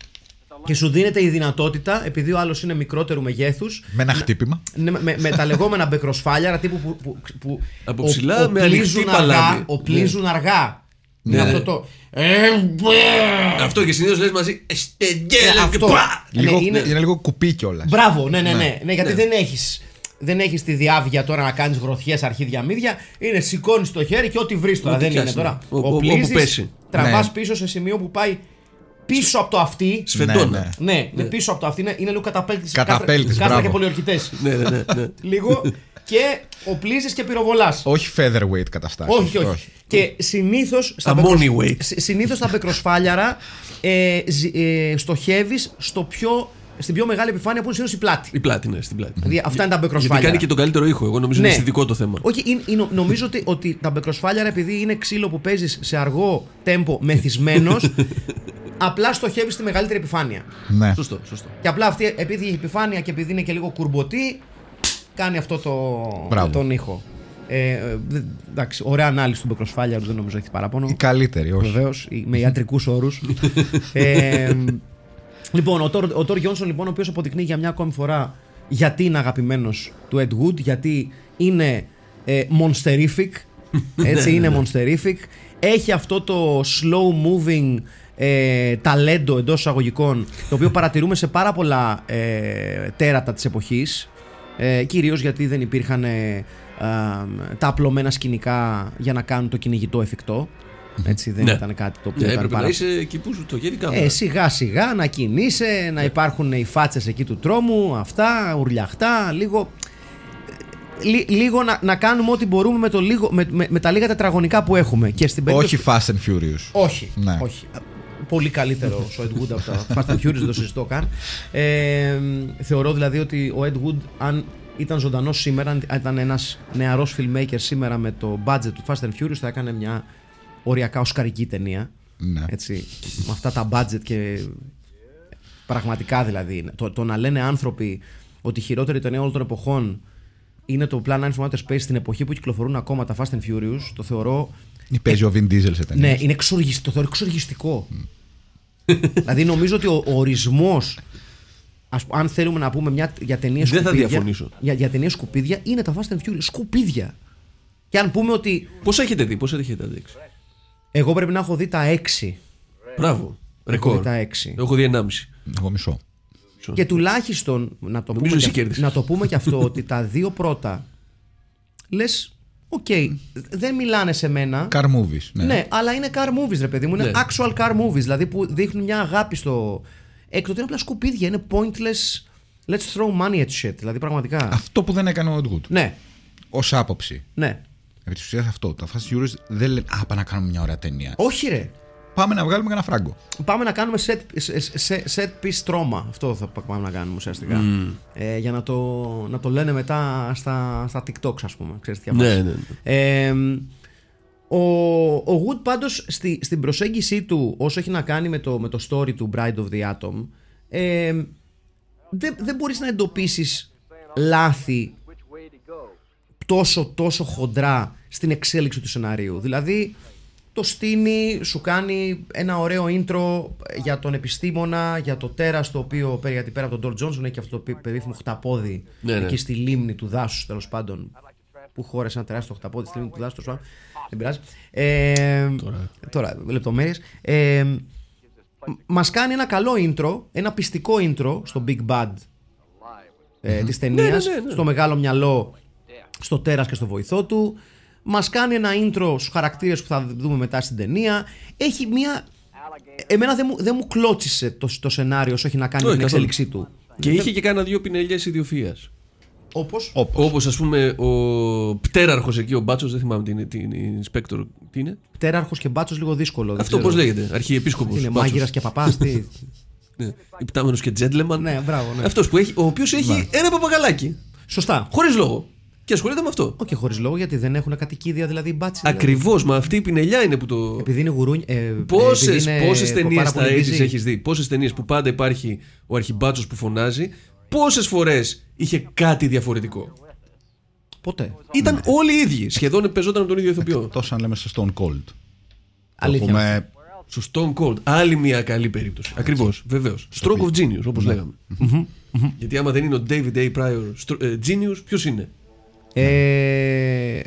και σου δίνεται η δυνατότητα, επειδή ο άλλος είναι μικρότερου μεγέθους, Με ένα χτύπημα. ναι, με, με τα λεγόμενα μπεκροσφάλιαρα τύπου που, που, που Από ο- ψηλά, με οπλίζουν ανοιχτή αργά, παλάμη. οπλίζουν αργά. Ναι. Είναι αυτό το. Ε, μπε. Αυτό και συνήθως λες μαζί. Ε, Εστεγγέλ και αυτό. πα! Ναι, Λίγο, είναι- είναι... λίγο κουπί κιόλας. Μπράβο, ναι, ναι, ναι. ναι, γιατί δεν έχει. Δεν έχεις τη διάβγεια τώρα να κάνεις γροθιές αρχίδια μύδια. Είναι σηκώνεις το χέρι και ό,τι βρεις τώρα. Ό,τι Δεν είναι πιάσεις, τώρα. ναι. Ο- ο- Οπλίζεις, όπου πέσει. Τραβάς Ναι. πίσω σε σημείο που πάει πίσω από το αυτί. Σφεντόνα. Ναι, Ναι, είναι πίσω από το αυτί. Είναι, είναι λίγο καταπέλτη. Καταπέλτης, Κάστρα μπράβο. και πολιορκητές. <laughs> ναι, ναι, ναι, ναι. λίγο. Και οπλίζεις και πυροβολάς. Όχι featherweight καταστάσεις. Όχι, όχι. Και συνήθως στα, Αμόνι μπεκροσ- weight. συ- συνήθως στα μπεκροσφάλιαρα ε, ζ- ε, στοχεύεις στο πιο, στην πιο μεγάλη επιφάνεια που είναι συνήθως η πλάτη. Η πλάτη, ναι, στην πλάτη. Δηλαδή αυτά είναι τα Γιατί μπεκροσφάλιαρα. κάνει και τον καλύτερο ήχο. Εγώ νομίζω είναι αισθητικό το θέμα. Όχι, είναι, είναι- νομίζω ότι, ότι τα μπεκροσφάλιαρα επειδή είναι ξύλο που παίζεις σε αργό τέμπο μεθυσμένος, <laughs> απλά στοχεύει στη μεγαλύτερη επιφάνεια. Ναι. Σωστό, σωστό. Και απλά αυτή, επειδή η επιφάνεια και επειδή είναι και λίγο κουρμποτή, κάνει αυτό το, Μπράβο. τον ήχο. Ε, ε, δε- εντάξει, ωραία ανάλυση του μπεκροσφάλιαρου, δεν νομίζω έχει παράπονο. Η καλύτερη, όχι. Βεβαίως, με ιατρικούς όρους. <laughs> ε, λοιπόν, ο Τόρ, ο Τόρ Γιόνσον, λοιπόν, ο οποίος αποδεικνύει για μια ακόμη φορά γιατί είναι αγαπημένος του Ed Wood, γιατί είναι ε, monsterific. <laughs> Έτσι, είναι monsterific. Έχει αυτό το slow moving ε, ταλέντο εντός εισαγωγικών, το οποίο παρατηρούμε σε πάρα πολλά ε, τέρατα της εποχής ε, κυρίως γιατί δεν υπήρχαν ε, α, τα απλωμένα σκηνικά για να κάνουν το κυνηγητό εφικτό. Έτσι δεν Ναι. ήταν κάτι το οποίο Ναι, ήταν έπρεπε να πάρα... είσαι εκεί που σου το γέρει η κάμερα. Ε, σιγά σιγά να κινείσαι, να υπάρχουν οι φάτσες εκεί του τρόμου, αυτά, ουρλιαχτά, λίγο... Λί- λίγο να, να κάνουμε ό,τι μπορούμε με, το λίγο, με, με, με τα λίγα τετραγωνικά που έχουμε. Και στην περίπτωση Όχι Fast and Furious. όχι. Ναι. όχι. Πολύ καλύτερο ο Ed Wood από τα <laughs> Fast and Furious, δεν το συζητώ καν. Ε, θεωρώ δηλαδή ότι ο Ed Wood, αν ήταν ζωντανός σήμερα, αν ήταν ένας νεαρός filmmaker σήμερα με το budget του Fast and Furious, θα έκανε μια οριακά οσκαρική ταινία. Ναι. Έτσι, με αυτά τα budget και πραγματικά δηλαδή. Το, το να λένε άνθρωποι ότι η χειρότερη ταινία όλων των εποχών είναι το Plan 9 from Outer Space στην εποχή που κυκλοφορούν ακόμα τα Fast and Furious, το θεωρώ Ή παίζει ο Vin Diesel σε ταινία. ναι, είναι εξοργιστικό. Το θεωρώ εξοργιστικό. δηλαδή νομίζω ότι ο, ο ορισμό. αν θέλουμε να πούμε μια, για ταινίες Δεν θα σκουπίδια. διαφωνήσω. Για, για ταινίες σκουπίδια είναι τα Fast and Furious. Σκουπίδια. Και αν πούμε ότι. Πόσα έχετε δει, πόσα έχετε αντέξει. Εγώ πρέπει να έχω δει τα 6. Μπράβο. Έχω Ρεκόρ. δει τα 6. Εγώ έχω δει 1,5. Εγώ μισό. Και τουλάχιστον να το, Νομίζω πούμε εσύ και, κέρδισες. να το πούμε και αυτό ότι τα δύο πρώτα λες, οκ, δεν μιλάνε σε μένα. Car movies. Ναι. Ναι. αλλά είναι car movies, ρε παιδί μου. Είναι Ναι. actual car movies. Δηλαδή που δείχνουν μια αγάπη στο. Έκτοτε είναι απλά σκουπίδια. Είναι pointless. Let's throw money at shit. Δηλαδή πραγματικά. Αυτό που δεν έκανε ο Ed Wood. Ναι, Ω άποψη. ναι. Επί της ουσίας αυτό. Τα Fast and Furious δεν λένε Α, πάμε να κάνουμε μια ωραία ταινία. Όχι, ρε. Πάμε να βγάλουμε κανένα φράγκο. Πάμε να κάνουμε set, set, set piece trauma. Αυτό θα πάμε να κάνουμε ουσιαστικά. Ε, για να το, να το λένε μετά στα, στα TikToks, ας πούμε. Ξέρεις τι Ναι, αφάση. ναι, ναι. Ε, ο, ο Wood πάντως στη, στην προσέγγιση του όσο έχει να κάνει με το, με το story του Bride of the Atom ε, δεν, δεν μπορείς να εντοπίσεις λάθη τόσο τόσο χοντρά στην εξέλιξη του σενάριου. Δηλαδή το στείνει, σου κάνει ένα ωραίο intro για τον επιστήμονα, για το τέρας το οποίο γιατί πέρα από τον Ντόρ Τζόνσον έχει αυτό το πε- περίφημο χταπόδι Ναι, ναι. εκεί στη λίμνη του δάσους τέλος πάντων που χώρεσε ένα τεράστιο χταπόδι στη λίμνη του δάσους τέλος πάντων. δεν πειράζει ε, τώρα, τώρα λεπτομέρειες ε, μ- μας κάνει ένα καλό intro ένα πιστικό intro στο Big Bad ε, της ταινίας ναι, ναι, ναι. στο μεγάλο μυαλό στο τέρας και στο βοηθό του μας κάνει ένα intro στους χαρακτήρες που θα δούμε μετά στην ταινία έχει μια εμένα δεν μου, δεν μου κλώτσισε το, το σενάριο όσο έχει να κάνει με Όχι, την καθόλου. εξέλιξή του Και είχε και κάνα δύο πινελιές ιδιοφυα. όπως; Όπως ας πούμε ο πτέραρχος εκεί, ο Μπάτσος, δεν θυμάμαι τι είναι, τι είναι, inspector, τι είναι; τέραρχος και μπάτσος λίγο δύσκολο δεν Αυτό ξέρω. πώς λέγεται, αρχιεπίσκοπος. είναι μάγειρας και παπάς τι; <laughs> Ναι. Υπτάμενος και gentleman. ναι μπράβο ναι. Αυτός που έχει, ο οποίος έχει ένα παπαγαλάκι. σωστά Χωρίς λόγο. Και ασχολείται με αυτό. όχι χωρίς λόγο γιατί δεν έχουν κατοικίδια δηλαδή οι μπάτσοι δηλαδή. Ακριβώς, μα αυτή η πινελιά είναι που το. επειδή είναι γουρούνι ε, Πόσε επειδή είναι πόσες ταινίες πάρα στα πολύ AIDS busy. έχεις δει, πόσες ταινίες που πάντα υπάρχει ο αρχιμπάτσος που φωνάζει, πόσες φορές είχε κάτι διαφορετικό; ποτέ Ήταν όλοι οι ίδιοι. Σχεδόν παίζονταν από τον ίδιο ηθοποιό. Τόσο αν λέμε στο Stone Cold. αλήθεια Έχουμε Στο Stone Cold. Άλλη μια καλή περίπτωση. Ακριβώς, βεβαίως. Stroke of genius, όπως λέγαμε. Γιατί άμα δεν είναι ο David A. Pryor stro- ε, genius, ποιος είναι; Ε,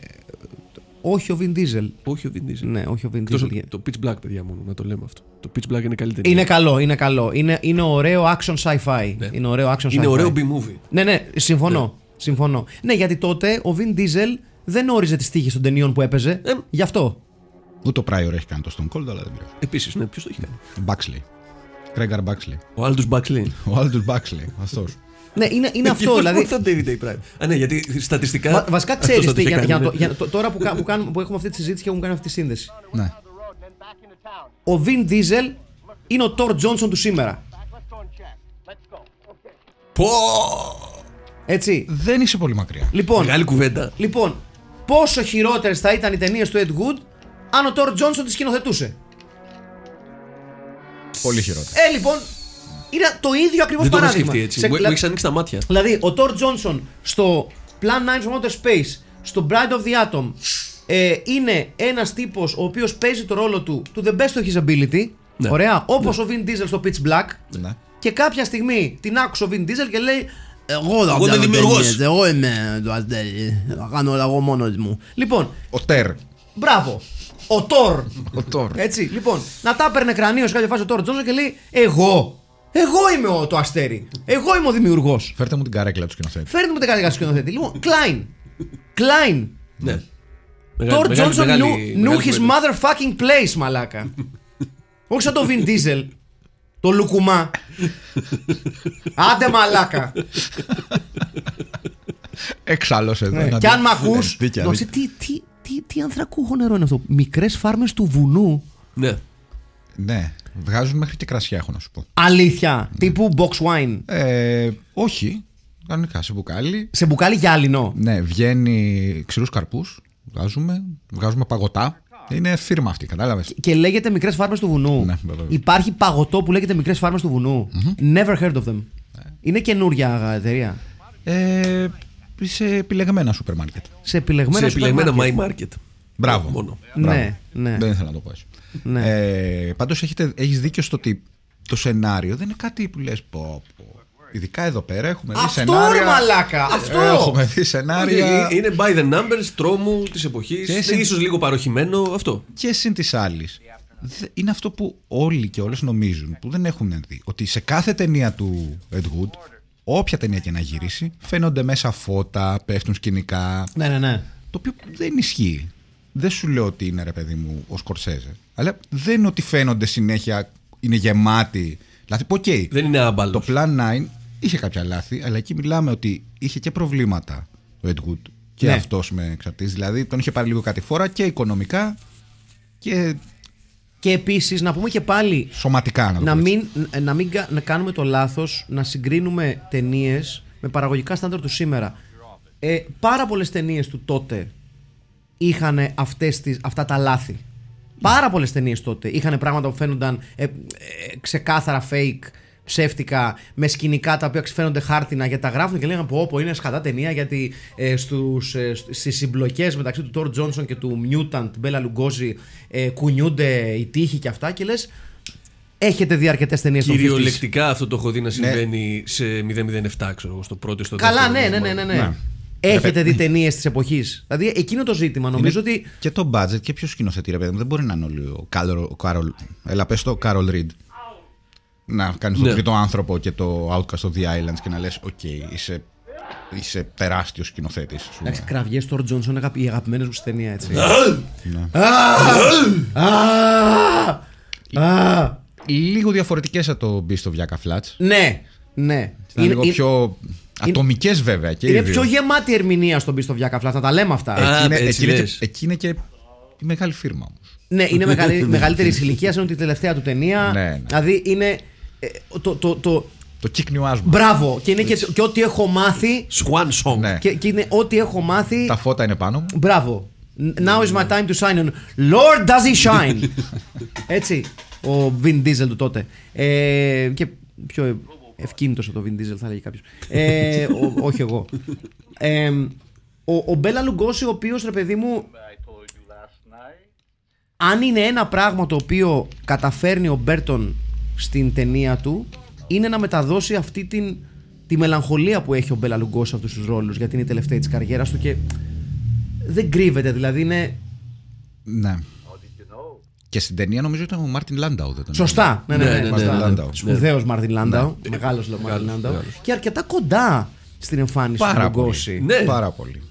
όχι ο Vin Diesel Όχι ο Vin Diesel. ναι όχι ο Vin Εκτός Diesel από το Pitch Black, παιδιά μόνο, να το λέμε αυτό. Το Pitch Black είναι καλύτερη. Είναι καλό, είναι καλό. Είναι, είναι ωραίο action sci-fi. Είναι ωραίο action Είναι sci-fi. ωραίο B-movie. Ναι, ναι, συμφωνώ. Συμφωνώ. Ναι, γιατί τότε ο Vin Diesel δεν όριζε τις τύχες των ταινιών που έπαιζε. Γι' αυτό. Ούτε ο Prior έχει κάνει το Stone Cold, αλλά δεν πειράζει. Επίσης, ναι, ποιος το έχει κάνει; Baxley. Craig R. Baxley. Ο Άλντους Μπαξλίν. Ο Άλντους Μπάξλι. Αυτός. Ναι, είναι, είναι αυτό. δηλαδή, Θα David A. Prior. Α, ναι, γιατί στατιστικά. Βα- βασικά αυτός ξέρεις θα το τι, είχε για, για, κάνει, να το- ναι. για, το- τώρα που, κα- που, κάνουμε, που έχουμε αυτή τη συζήτηση και έχουμε κάνει αυτή τη σύνδεση. Ναι. Ο Vin Diesel είναι ο Thor Johnson του σήμερα. Πω! Έτσι. Δεν είσαι πολύ μακριά. Λοιπόν, Μεγάλη κουβέντα. λοιπόν πόσο χειρότερες θα ήταν οι ταινίες του Ed Wood αν ο Thor Johnson τις σκηνοθετούσε; Πολύ χειρότερα. Ε, λοιπόν, είναι το ίδιο ακριβώς Δεν το έχω παράδειγμα. σκεφτεί έτσι. Σε- Μου δηλα- μου έχεις ανοίξει τα μάτια. Δηλαδή, ο Thor Johnson στο Plan 9 from Outer Space, στο Bride of the Atom, ε, είναι ένας τύπος ο οποίος παίζει το ρόλο του to the best of his ability. Ναι. Ωραία. Όπως ο Vin Diesel στο Pitch Black. Ναι. Και κάποια στιγμή την άκουσε ο Vin Diesel και λέει Εγώ θα Εγώ είμαι κάνω δημιουργός». ταινίες, Εγώ είμαι το αστέρι. Θα κάνω όλα εγώ μόνος μου. Λοιπόν, Ο Τερ. μπράβο. Ο Thor. Ο Τόρ. Έτσι, λοιπόν, να τα έπαιρνε κρανίο σε κάποια φάση ο Thor Johnson και λέει Εγώ. Εγώ είμαι ο, το αστέρι. Εγώ είμαι ο δημιουργός. Φέρτε μου την καρέκλα του σκηνοθέτη. Φέρνει μου την καρδιά σκηνοθέτη. Λοιπόν, Klein. Klein. Ναι. Thor Μεγάλη- μεγάλη- Johnson μεγάλη- knew, knew μεγάλη his κουβέντα. motherfucking place, μαλάκα. Όχι σαν το Vin Diesel. Το λουκουμά. Άντε μαλάκα. Εξάλλου εδώ. Ναι. να Και το- αν μ' ακού. Ναι, δίκαια, δίκαια. Τι, τι, τι, τι ανθρακούχο νερό είναι αυτό. Μικρές φάρμες του βουνού. Ναι. Ναι. Βγάζουν μέχρι και κρασιά, έχω να σου πω. Αλήθεια. Τύπου box wine. Ε, όχι. Κανονικά σε μπουκάλι. Σε μπουκάλι γυάλινο. Ναι, βγαίνει ξηρούς καρπούς. Βγάζουμε. Βγάζουμε παγωτά. Είναι φίρμα αυτή, κατάλαβες; Και λέγεται μικρές φάρμες του βουνού. Ναι, βεβαίως. Υπάρχει παγωτό που λέγεται μικρές φάρμες του βουνου Never heard of them. Είναι καινούρια εταιρεία. Ε, σε επιλεγμένα σούπερ μάρκετ. Σε επιλεγμένα Σε επιλεγμένα σούπερ My μάρκετ. Market. Μπράβο. Μόνο. Μπράβο. Ναι, ναι. Δεν ήθελα να το πω έτσι. Ναι. Ε, Πάντως έχεις δίκιο στο ότι το σενάριο δεν είναι κάτι που λες πω. πω. Ειδικά εδώ πέρα έχουμε δει Αυτό σενάρια. ρε μαλάκα! Αυτό! Έχουμε δει σενάρια. Όχι, Είναι by the numbers, τρόμου της εποχής. Και σε- ίσως λίγο παροχημένο αυτό. Και συν της άλλης. Είναι αυτό που όλοι και όλες νομίζουν, που δεν έχουν δει. Ότι σε κάθε ταινία του Ed Wood, όποια ταινία και να γυρίσει, φαίνονται μέσα φώτα, πέφτουν σκηνικά. Ναι, ναι, ναι. Το οποίο δεν ισχύει. Δεν σου λέω ότι είναι ρε παιδί μου ο Σκορσέζε. Αλλά δεν είναι ότι φαίνονται συνέχεια, είναι γεμάτοι. Δηλαδή, οκ, Δεν είναι άμπαλος. το Plan 9 είχε κάποια λάθη, αλλά εκεί μιλάμε ότι είχε και προβλήματα ο Ed Wood. Και Ναι. αυτός με εξαρτήσεις. Δηλαδή, τον είχε πάρει λίγο κάτι φορά και οικονομικά και Και επίσης να πούμε και πάλι σωματικά. Να, το να πω έτσι. μην, να μην κα- να κάνουμε το λάθος να συγκρίνουμε ταινίες με παραγωγικά στάνταρ του σήμερα. Ε, πάρα πολλές ταινίες του τότε είχαν αυτές τις, αυτά τα λάθη. Πάρα πολλές ταινίες τότε είχαν πράγματα που φαίνονταν ε, ε, ξεκάθαρα fake, ψεύτικα, με σκηνικά τα οποία φαίνονται χάρτινα γιατί τα γράφουν και λέγανε πω, πω είναι σκατά ταινία γιατί ε, στους, ε, σ- στις συμπλοκές μεταξύ του Τόρ Τζόνσον και του Mutant Μπέλα Λουγκόζη ε, κουνιούνται οι τείχοι και αυτά και λες έχετε δει αρκετές ταινίες των 50s. Κυριολεκτικά αυτό το έχω δει να συμβαίνει σε 007, ξέρω εγώ, στο πρώτο ή στο Καλά, δεύτερο. ναι, ναι, ναι, ναι. ναι. Ναι. Έχετε δει ταινίες της εποχής; Δηλαδή εκείνο το ζήτημα. Νομίζω Είναι ότι. Και το budget και ποιος σκηνοθετεί, ρε παιδί μου. Δεν μπορεί να είναι όλοι ο Κάρολ. Ο Κάρολ έλα, πες το Κάρολ Ριντ. Να κάνεις τον Ναι. τρίτο άνθρωπο και το Outcast of the Islands και να λες: Οκ, είσαι, είσαι τεράστιος σκηνοθέτης. Εντάξει, κραυγές Τόρ Τζόνσον είναι αγαπη- οι αγαπημένες μου στη ταινία, έτσι. Ναι. Α! Α! Λίγο διαφορετικές από το Beast of Yucca Flats. Ναι, ναι. Είναι λίγο είναι- πιο ατομικές βέβαια. Και οι είναι δύο. πιο γεμάτη ερμηνεία στον Beast of Jacka Flat, να τα λέμε αυτά. Α, Εκεί είναι, έτσι εκεί είναι λες. και, εκεί είναι και η μεγάλη φίρμα όμως. Ναι, είναι <laughs> μεγαλύτερη, μεγαλύτερη ηλικίας, είναι ότι η τελευταία του ταινία. Ναι, ναι. Δηλαδή είναι. ε, το, το, το, Το κύκνιο άσμα. μπράβο! Και είναι και, και ό,τι έχω μάθει. Swan Song. Ναι. Και, και είναι ό,τι έχω μάθει. Τα φώτα είναι πάνω μου. Μπράβο. Now is my time to shine. on- Lord does he shine; <laughs> Έτσι. Ο Vin Diesel του τότε. Ε, και πιο ευκίνητος από το Vin Diesel θα λέγει κάποιος. Ε, ο- όχι εγώ. Ε, ο, ο Μπέλα Λουγκώση, ο οποίος ρε παιδί μου, αν είναι ένα πράγμα το οποίο καταφέρνει ο Μπέρτον στην ταινία του, είναι να μεταδώσει αυτή την, τη μελαγχολία που έχει ο Μπέλα Λουγκώση σε αυτούς τους ρόλους, γιατί είναι η τελευταία της καριέρα του και δεν κρύβεται, δηλαδή είναι. Ναι. Και στην ταινία νομίζω ήταν ο Μάρτιν Λάνταου. Δεν τον Σωστά. Ναι, ναι, ναι. Ναι, ναι, σωστά. ναι, ναι, ναι. Σπουδαίος Μάρτιν Λάνταου. Μεγάλος λέω Μάρτιν Λάνταου. Και αρκετά κοντά στην εμφάνιση Πάρα του πολύ. Λουγκόζι. Ναι. Πάρα πολύ.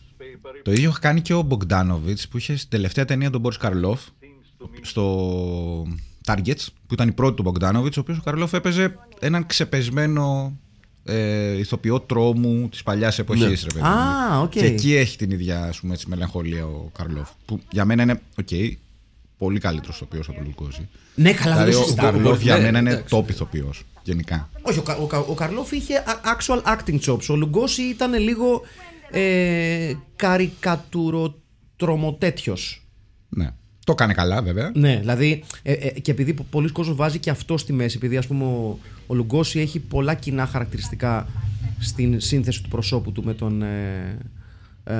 Το ίδιο είχε κάνει και ο Μπογκδάνοβιτς που είχε στην τελευταία ταινία τον Μπόρις Καρλόφ στο Targets, που ήταν η πρώτη του Μπογκδάνοβιτς, ο οποίος ο Καρλόφ έπαιζε έναν ξεπεσμένο ε, ηθοποιό τρόμου της παλιάς εποχής. Ναι. Ρε, παιδί Α, μου. οκ. Και εκεί έχει την ίδια ας πούμε, έτσι, μελαγχολία ο Καρλόφ. Που για μένα είναι οκ, πολύ καλύτερος ηθοποιός από τον Λουκόζη. Ναι, καλά, δεν Δηλαδή το ο συζητάω. Καρλόφ για Ναι, μένα είναι εντάξει. top ηθοποιός. Γενικά. Όχι, ο, Κα- ο, Κα- ο Καρλόφ είχε α- actual acting chops. Ο Λουγκόση ήταν λίγο ε, καρικατουροτρομοτέτιος. Ναι. Το έκανε καλά, βέβαια. Ναι, δηλαδή ε, ε, και επειδή πο- πολλοί κόσμοι βάζει και αυτό στη μέση, επειδή ας πούμε ο, ο Λουγκόση έχει πολλά κοινά χαρακτηριστικά στην σύνθεση του προσώπου του με τον, ε, ε,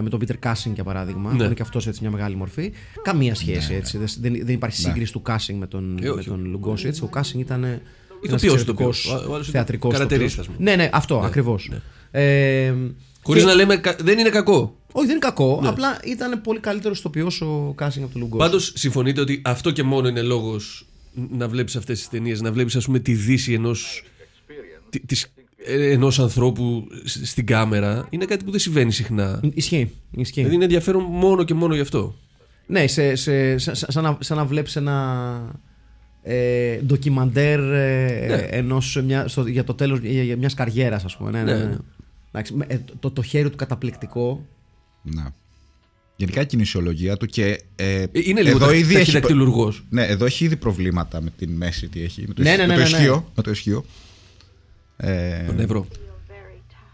με τον Peter Cushing για παράδειγμα, Ναι. που είναι και αυτός έτσι μια μεγάλη μορφή. Καμία σχέση έτσι. Δεν, δεν, δεν υπάρχει σύγκριση του Cushing με τον, Ε, όχι. με τον Λουγκόση. Έτσι. Ο Cushing ήταν ένας Ηθοποιός εξαιρετικός ηθοποιός. Ο- ο άλλος ήταν θεατρικός καρατερής, ηθοποιός. ας πούμε. Ναι, ναι, αυτό ακριβώς. Ε, Χωρί και- να λέμε. κα- Δεν είναι κακό. Όχι, δεν είναι κακό. Ναι. Απλά ήταν πολύ καλύτερο ηθοποιό ο Cushing από τον Λουγκόση. Πάντω συμφωνείτε ότι αυτό και μόνο είναι λόγο να βλέπει αυτέ τι ταινίε, να βλέπει, α πούμε, τη δύση ενό. Ενός ανθρώπου σ- στην κάμερα είναι κάτι που δεν συμβαίνει συχνά. Ισχύει. ισχύει. Δηλαδή είναι ενδιαφέρον μόνο και μόνο γι' αυτό. Ναι, σε, σε, σε- σαν, να, σαν να βλέπεις ένα ε, ντοκιμαντέρ ε, Ναι. ενός, μια, στο, για το τέλος για, για μιας καριέρας ας πούμε. Ναι, ναι, Ναι, ναι. ναι. Εντάξει, με- ε, το, το χέρι του καταπληκτικό. Ναι. Γενικά η κινησιολογία του και. Ε, Είναι λίγο εδώ ήδη έχει, ταχυδακτηλουργός. ναι, εδώ έχει ήδη προβλήματα με την μέση τι έχει. Με το, Ναι, ισχύ- ναι, με ναι, το ναι, ισχύο. Με το ισχύο. Ε, Τον ευρώ.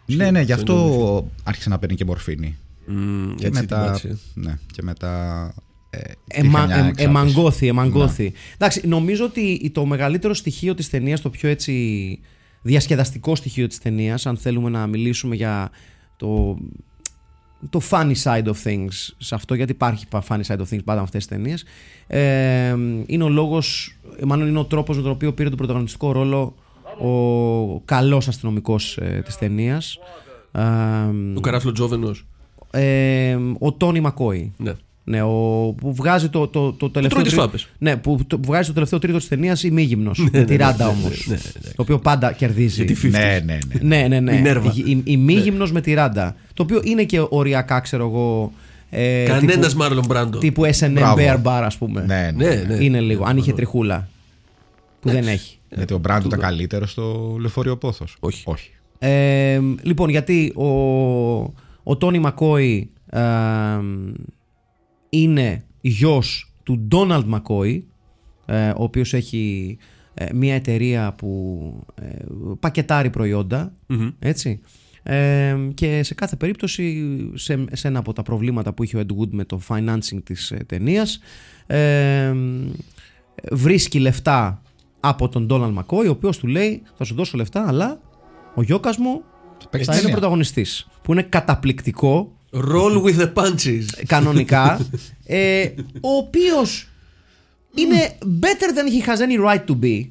ναι, ναι, γι' αυτό άρχισε να παίρνει και μορφήνη. Μμμ, Και έτσι μετά. την πάτησε. Ναι, και μετά. Ε, Εμα, είχα μια ε, εξάρτηση. εμαγκώθη, εμαγκώθη. Ναι. Εντάξει, νομίζω ότι το μεγαλύτερο στοιχείο της ταινίας, το πιο έτσι διασκεδαστικό στοιχείο της ταινίας, αν θέλουμε να μιλήσουμε για το, το funny side of things σε αυτό, γιατί υπάρχει funny side of things πάντα με αυτές τις ταινίες, ε, είναι ο λόγος, ε, μάλλον είναι ο τρόπος με τον οποίο πήρε τον πρωταγωνιστικό ρόλο ο καλός αστυνομικός ε, της ταινίας. Ε, Ο καράφλο Τζόβενος. ε, ο Τόνι Μακόη. Ναι. Ναι, ο, που βγάζει το, το, το τελευταίο. τρώει τις τρίτο- φάπες. Ναι, που το, που βγάζει το τελευταίο τρίτο της ταινίας ημίγυμνο. με τη ράντα όμως. Το οποίο πάντα κερδίζει. Γιατί Ναι, ναι, ναι. Ναι, ναι, ναι. Μινέρβα. Η, η, ημίγυμνος με τη ράντα. Το οποίο είναι και οριακά, ξέρω εγώ. Ε, Κανένας τύπου- Μάρλον Μπράντο. Τύπου S&M Μπράβο. Bear Bar, ας πούμε. Ναι, ναι. Ναι, ναι. Είναι λίγο. Αν είχε τριχούλα. Που δεν έχει. Γιατί ο Μπράντο ήταν καλύτερος στο λεωφορείο πόθος. Όχι. Όχι. Ε, λοιπόν, γιατί ο, ο Τόνι Μακόι ε, είναι γιος του Ντόναλντ Μακόι, ε, ο οποίος έχει ε, μια εταιρεία που ε, πακετάρει προϊόντα, έτσι. Ε, και σε κάθε περίπτωση, σε, σε ένα από τα προβλήματα που είχε ο Ed Wood με το financing της ε, ταινίας, ε, βρίσκει λεφτά από τον Ντόναλντ Μακόι, ο οποίος του λέει θα σου δώσω λεφτά, αλλά ο γιώκας μου παίξει θα είναι ταινία. πρωταγωνιστής. Που είναι καταπληκτικό, Roll with the punches. κανονικά, ε, ο οποίος είναι better than he has any right to be.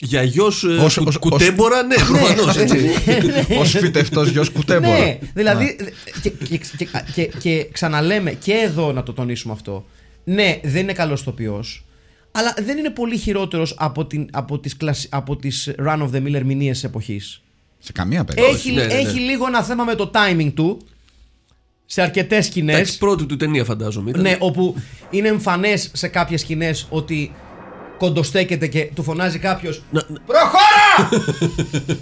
Για γιος Ως- ως- ως- κουτέμπορα, ναι, προφανώς έτσι. Ω φυτευτός γιος κουτέμπορα. Ναι, δηλαδή. Και, και, και, και, και ξαναλέμε και εδώ να το τονίσουμε αυτό. Ναι, δεν είναι καλός ηθοποιό, αλλά δεν είναι πολύ χειρότερος από, την, από, τις, κλασ- από τις Run of the Miller μηνύες τη εποχής. Σε καμία περίπτωση. Έχει, ναι, ναι, ναι. έχει λίγο ένα θέμα με το timing του σε αρκετές σκηνές. Εντάξει, πρώτη του ταινία φαντάζομαι. ήταν. Ναι, όπου είναι εμφανές σε κάποιες σκηνές ότι κοντοστέκεται και του φωνάζει κάποιος. Να- να- Προχώρα!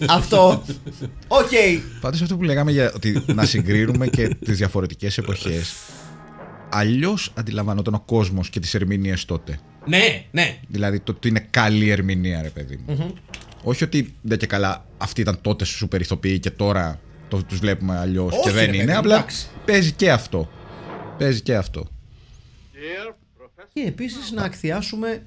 <laughs> Αυτό. Οκ. Πάντως αυτό που λέγαμε για ότι να συγκρίνουμε και τις διαφορετικές εποχές. Αλλιώς αντιλαμβανόταν ο κόσμος και τις ερμηνείες τότε. Ναι, ναι. Δηλαδή το ότι είναι καλή ερμηνεία, ρε παιδί μου. Όχι ότι δεν και καλά αυτοί ήταν τότε σούπερ ηθοποιοί και τώρα το, τους βλέπουμε αλλιώς και Όχι, δεν ρε είναι. παιδί, απλά εντάξει. παίζει και αυτό. Παίζει και αυτό. Και επίσης να ακθιάσουμε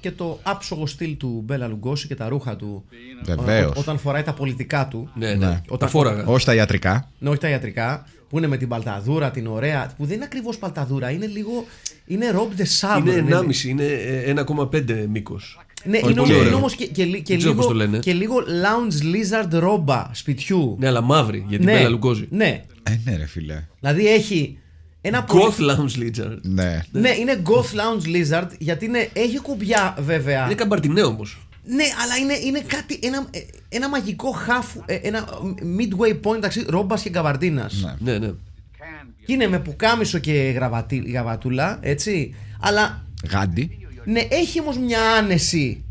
και το άψογο στυλ του Μπέλα Λουγκόση και τα ρούχα του. Βεβαίως. Ό- Όταν φοράει τα πολιτικά του. Ναι, ναι. Ναι. Τα φόραγα. Όχι τα ιατρικά. Ναι, όχι τα ιατρικά. Που είναι με την παλταδούρα, την ωραία. Που δεν είναι ακριβώς παλταδούρα. Είναι λίγο. Είναι Rob de Sabre. Είναι ναι. 1,5, είναι ε, 1,5 μήκος. Ναι, Όχι, είναι, πολύ όμως- ωραίο. είναι όμως και, και, λι- και Δεν ξέρω λίγο, πώς το λένε. και λίγο lounge lizard ρόμπα σπιτιού. Ναι, αλλά μαύρη για την Μπέλα Λουγκόζη. ναι. Ε, ναι, ρε φίλε. Δηλαδή έχει ένα πολύ- Goth Lounge Leader. Ναι. Ναι, είναι goth lounge lizard γιατί είναι, έχει κουμπιά βέβαια. Είναι καμπαρτινέ όμως. Ναι, αλλά είναι, είναι κάτι, ένα, ε, ένα μαγικό half, ε, ένα midway point μεταξύ ρόμπας και γκαβαρντίνα. Ναι. Ναι, ναι. Και είναι με πουκάμισο και γραβατι, γραβατούλα, έτσι. Αλλά Γάντι. Ναι, έχει όμως μια άνεση.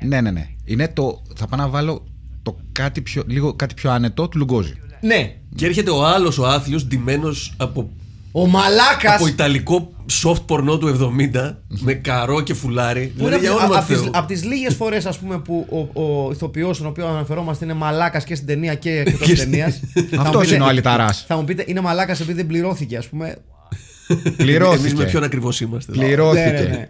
Ναι, ναι, ναι. Είναι το. Θα πάω να βάλω το κάτι πιο, λίγο κάτι πιο άνετο του Λουγκόζη. Ναι. Και έρχεται ο άλλος ο άθλιος ντυμένος από, Ο μαλάκα. από ιταλικό soft porno του 70 με καρό και φουλάρι. Που είναι Δηλαδή, για όνομα από του τις, Θεού. απ' τις λίγες φορές ας πούμε που ο, ο ηθοποιός στον οποίο αναφερόμαστε είναι μαλάκας και στην ταινία και εκτός Και ταινίας <laughs> Θα μου Αυτός πείτε- είναι ο Αλιταράς. Θα μου πείτε είναι μαλάκας επειδή δεν πληρώθηκε ας πούμε Εμείς με Πληρώθηκε. ποιον ακριβώς είμαστε. Πληρώθηκε. Ναι, ναι, ναι.